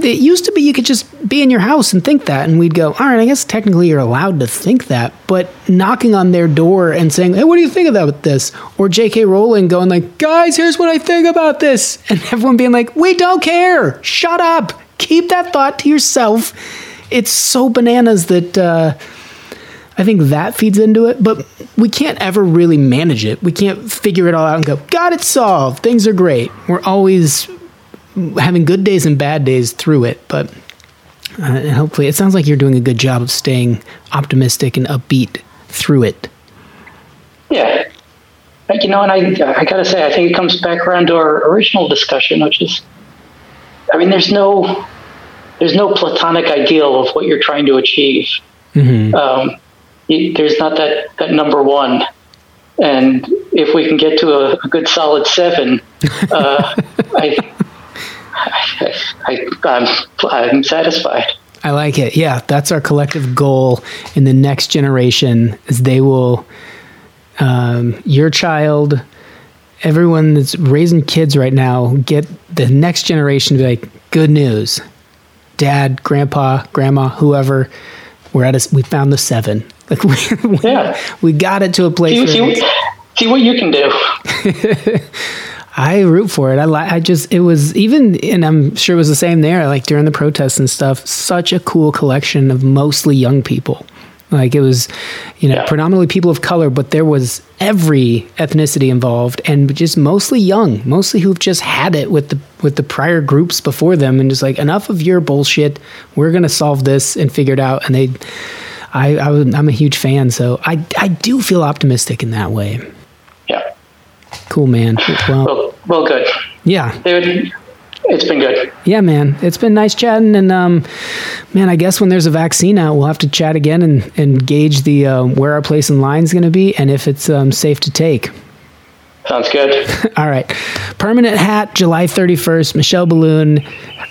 it used to be you could just be in your house and think that, and we'd go, all right, I guess technically you're allowed to think that, but knocking on their door and saying, hey, what do you think about this? Or J.K. Rowling going like, guys, here's what I think about this, and everyone being like, we don't care, shut up, keep that thought to yourself. It's so bananas that uh, I think that feeds into it, but we can't ever really manage it. We can't figure it all out and go, got it solved, things are great. We're always having good days and bad days through it, but uh, hopefully it sounds like you're doing a good job of staying optimistic and upbeat through it. Yeah. You know, and I, I gotta say, I think it comes back around to our original discussion, which is, I mean, there's no, there's no platonic ideal of what you're trying to achieve. Um, it, there's not that, that number one. And if we can get to a, a good solid seven, uh, I, I, I, I'm, I'm satisfied. I like it. Yeah, that's our collective goal in the next generation is they will um, your child everyone that's raising kids right now get the next generation to be like good news dad grandpa grandma whoever we're at a we found the seven like we, we, Yeah. we got it to a place See, see, see what you can do. I root for it. I li- I just it was even and I'm sure it was the same there like during the protests and stuff. Such a cool collection of mostly young people. Like it was, you know, Yeah. predominantly people of color, but there was every ethnicity involved and just mostly young, mostly who've just had it with the with the prior groups before them and just like enough of your bullshit. We're going to solve this and figure it out and they I, I I'm a huge fan, so I I do feel optimistic in that way. Yeah. Cool, man. Well, Well, well, good. yeah. Dude, it's been good. Yeah, man. It's been nice chatting, and um, man, I guess when there's a vaccine out, we'll have to chat again and, and gauge the um, where our place in line is going to be and if it's um, safe to take. Sounds good. All right, permanent hat, July 31st. Michelle Biloon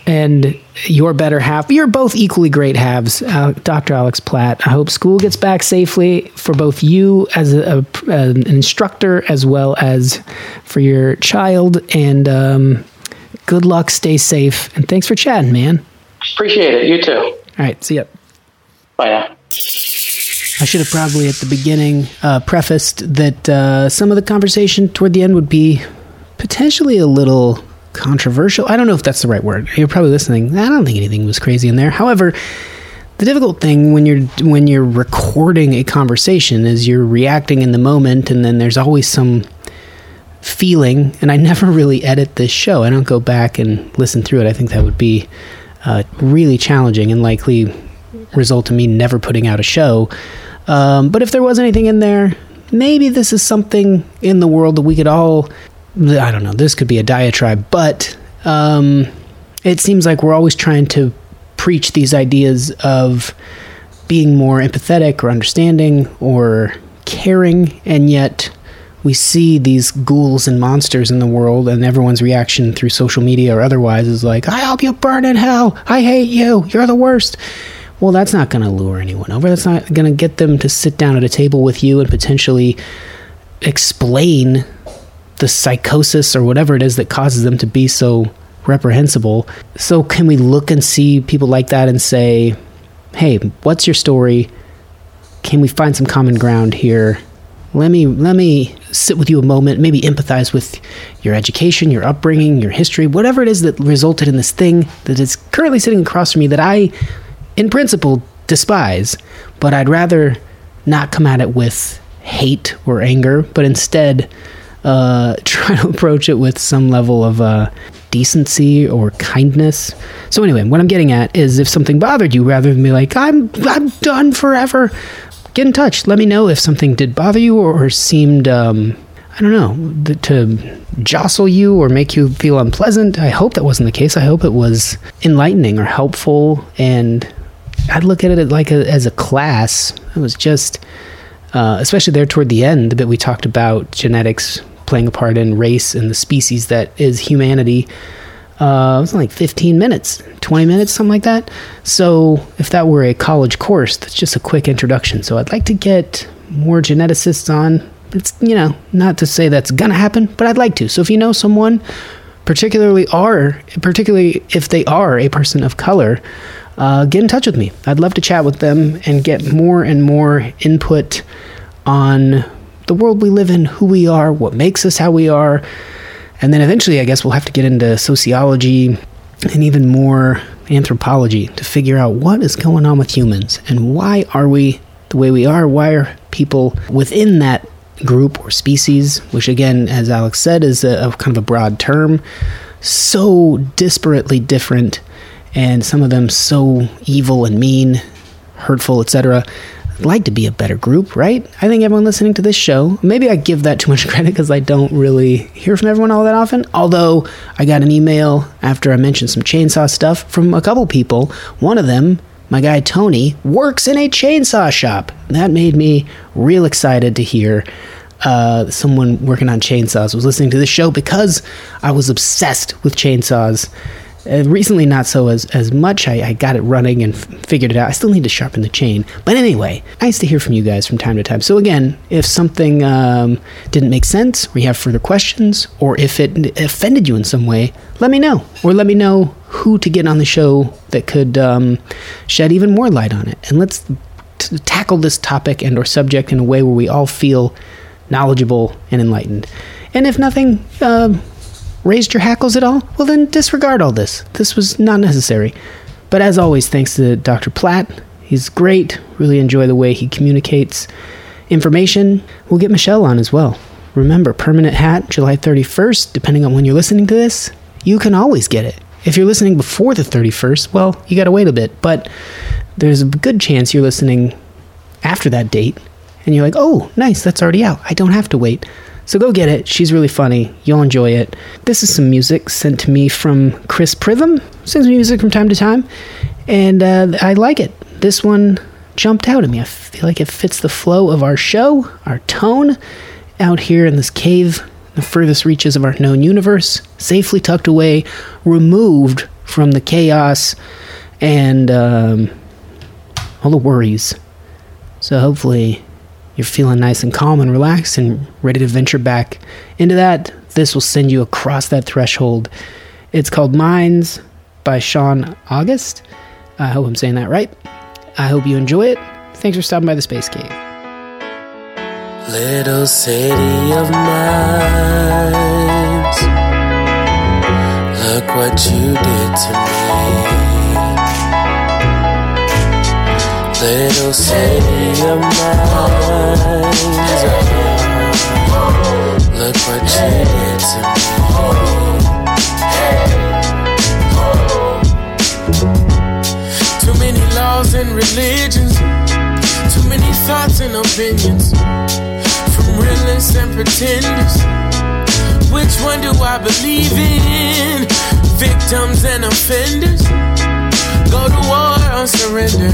and your better half. You're both equally great halves, uh, Dr. Alex Platt. I hope school gets back safely for both you as a, a, an instructor as well as for your child. And um, good luck, stay safe, and thanks for chatting, man. Appreciate it. You too. All right, see ya. Bye now. I should have probably at the beginning uh, prefaced that uh, some of the conversation toward the end would be potentially a little controversial. I don't know if that's the right word. You're probably listening. I don't think anything was crazy in there. However, the difficult thing when you're when you're recording a conversation is you're reacting in the moment, and then there's always some feeling. And I never really edit this show. I don't go back and listen through it. I think that would be uh, really challenging and likely result in me never putting out a show. Um, but if there was anything in there, maybe this is something in the world that we could all. I don't know. This could be a diatribe, but um, it seems like we're always trying to preach these ideas of being more empathetic or understanding or caring, and yet we see these ghouls and monsters in the world, and everyone's reaction through social media or otherwise is like, I hope you burn in hell. I hate you. You're the worst. Well, that's not going to lure anyone over. That's not going to get them to sit down at a table with you and potentially explain the psychosis or whatever it is that causes them to be so reprehensible. So, can we look and see people like that and say, hey, what's your story? Can we find some common ground here? Let me let me sit with you a moment, maybe empathize with your education, your upbringing, your history, whatever it is that resulted in this thing that is currently sitting across from me that I in principle despise, but I'd rather not come at it with hate or anger, but instead uh, try to approach it with some level of uh, decency or kindness. So anyway, what I'm getting at is if something bothered you, rather than be like, "I'm I'm done forever," get in touch. Let me know if something did bother you or, or seemed. Um, I don't know, th- to jostle you or make you feel unpleasant. I hope that wasn't the case. I hope it was enlightening or helpful. And I'd look at it like a, as a class. It was just, uh, especially there toward the end, the bit we talked about genetics playing a part in race and the species that is humanity. Uh, it was like 15 minutes, 20 minutes, something like that. So, if that were a college course, that's just a quick introduction. So, I'd like to get more geneticists on. It's, you know, not to say that's gonna happen, but I'd like to. So, if you know someone, particularly are, particularly if they are a person of color, uh, get in touch with me. I'd love to chat with them and get more and more input on the world we live in, who we are, what makes us how we are. And then eventually, I guess we'll have to get into sociology and even more anthropology to figure out what is going on with humans and why are we the way we are? Why are people within that group or species, which again, as Alex said, is a, a kind of a broad term, so disparately different and some of them so evil and mean, hurtful, etc. Like to be a better group, right? I think everyone listening to this show, maybe I give that too much credit because I don't really hear from everyone all that often. Although I got an email after I mentioned some chainsaw stuff from a couple people. One of them, my guy Tony, works in a chainsaw shop. That made me real excited to hear uh, someone working on chainsaws was listening to this show because I was obsessed with chainsaws. Uh, recently, not so as, as much. I, I got it running and f- figured it out. I still need to sharpen the chain. But anyway, nice to hear from you guys from time to time. So, again, if something um, didn't make sense, or you have further questions, or if it offended you in some way, let me know. Or let me know who to get on the show that could um, shed even more light on it. And let's t- tackle this topic and or subject in a way where we all feel knowledgeable and enlightened. And if nothing um, raised your hackles at all, well then disregard all this. This was not necessary. But as always, thanks to Dr. Platt. He's great. Really enjoy the way he communicates information. We'll get Michelle on as well. Remember, permanent hat, July 31st, depending on when you're listening to this, you can always get it. If you're listening before the 31st, well, you gotta wait a bit, but there's a good chance you're listening after that date and you're like, oh, nice, that's already out. I don't have to wait. So go get it. She's really funny. You'll enjoy it. This is some music sent to me from Chris Pritham. Sends me music from time to time, and uh, I like it. This one jumped out at me. I feel like it fits the flow of our show, our tone, out here in this cave, the furthest reaches of our known universe, safely tucked away, removed from the chaos and um, all the worries. So hopefully you're feeling nice and calm and relaxed and ready to venture back into that. This will send you across that threshold. It's called Minds by Sean August. I hope I'm saying that right. I hope you enjoy it. Thanks for stopping by the Space Cave. Little city of mines. Look what you did to me. Little city of mines. Look what you did to me. Too many laws and religions. Too many thoughts and opinions. From realists and pretenders. Which one do I believe in? Victims and offenders? Go to war on surrender.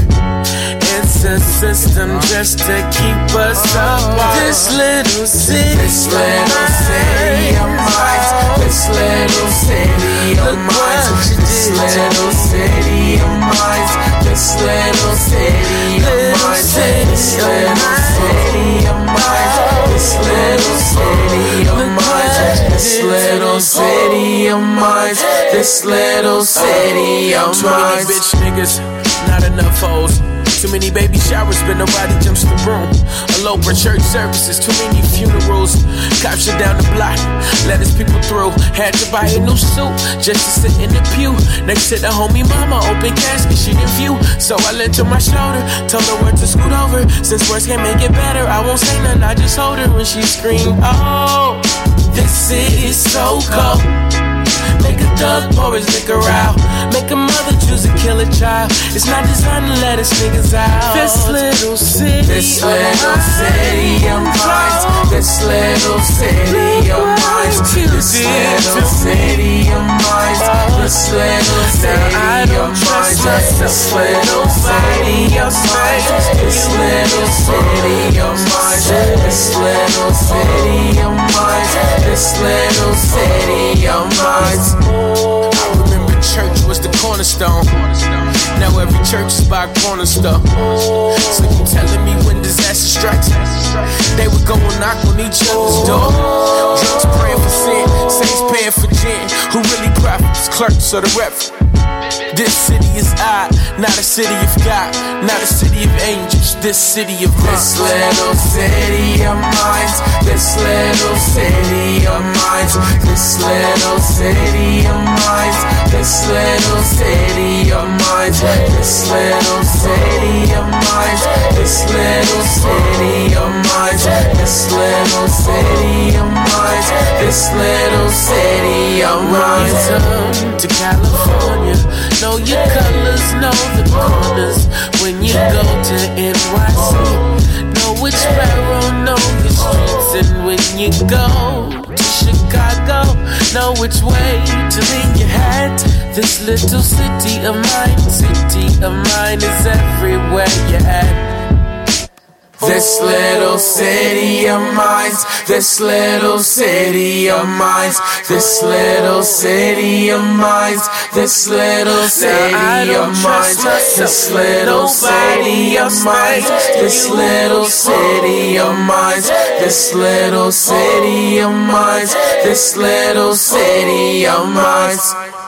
It's a system just to keep us apart. This little city, this little city of mine, this little city of mine, this little city of mine, this little city of mine, this little city of mine, this little city of mine, this little city of mine, this little city of mine. Too many bitch niggas, not enough hoes. Too many baby showers, but nobody jumps the broom. A low for church services, too many funerals. Cops shut down the block, let his people through. Had to buy a new suit just to sit in the pew. Next to the homie mama, open casket, she didn't view. So I lent her my shoulder, told her where to scoot over. Since words can't make it better, I won't say nothing, I just hold her when she screamed, Oh, this city's so cold. Make a thug pour his liquor out. Make a mother choose to kill a child. It's not designed to let us niggas out. This little city, this little city of mine, this little city of mine, this little city of mine, this little city of mine, this little city of mine, this little city of mine, this little city of mine, this little city of mine. I remember church was the cornerstone. Now every church is by a corner store. So you telling me when disaster strikes, they would go and knock on each other's door. Drunks praying for sin, saints paying for gin. Who really profits? Clerks or the rep? This city is I, not a city of God, not a city of angels, this city of This little city of mine, this little city of mine, this little city of mine, this little city of mine, this little city of mine, this little city of mine, this little city of mine, this little city of mine. To California, know your colors, know the corners. When you go to NYC, know which barrel, know your streets, and when you go know which way to lean your head. This little city of mine, city of mine is everywhere you're at. This little city of mine, this little city of mine, this little city of mine, this little city of mine, this little city of mine, this little city of mine, this little city of mine, this little city of mine.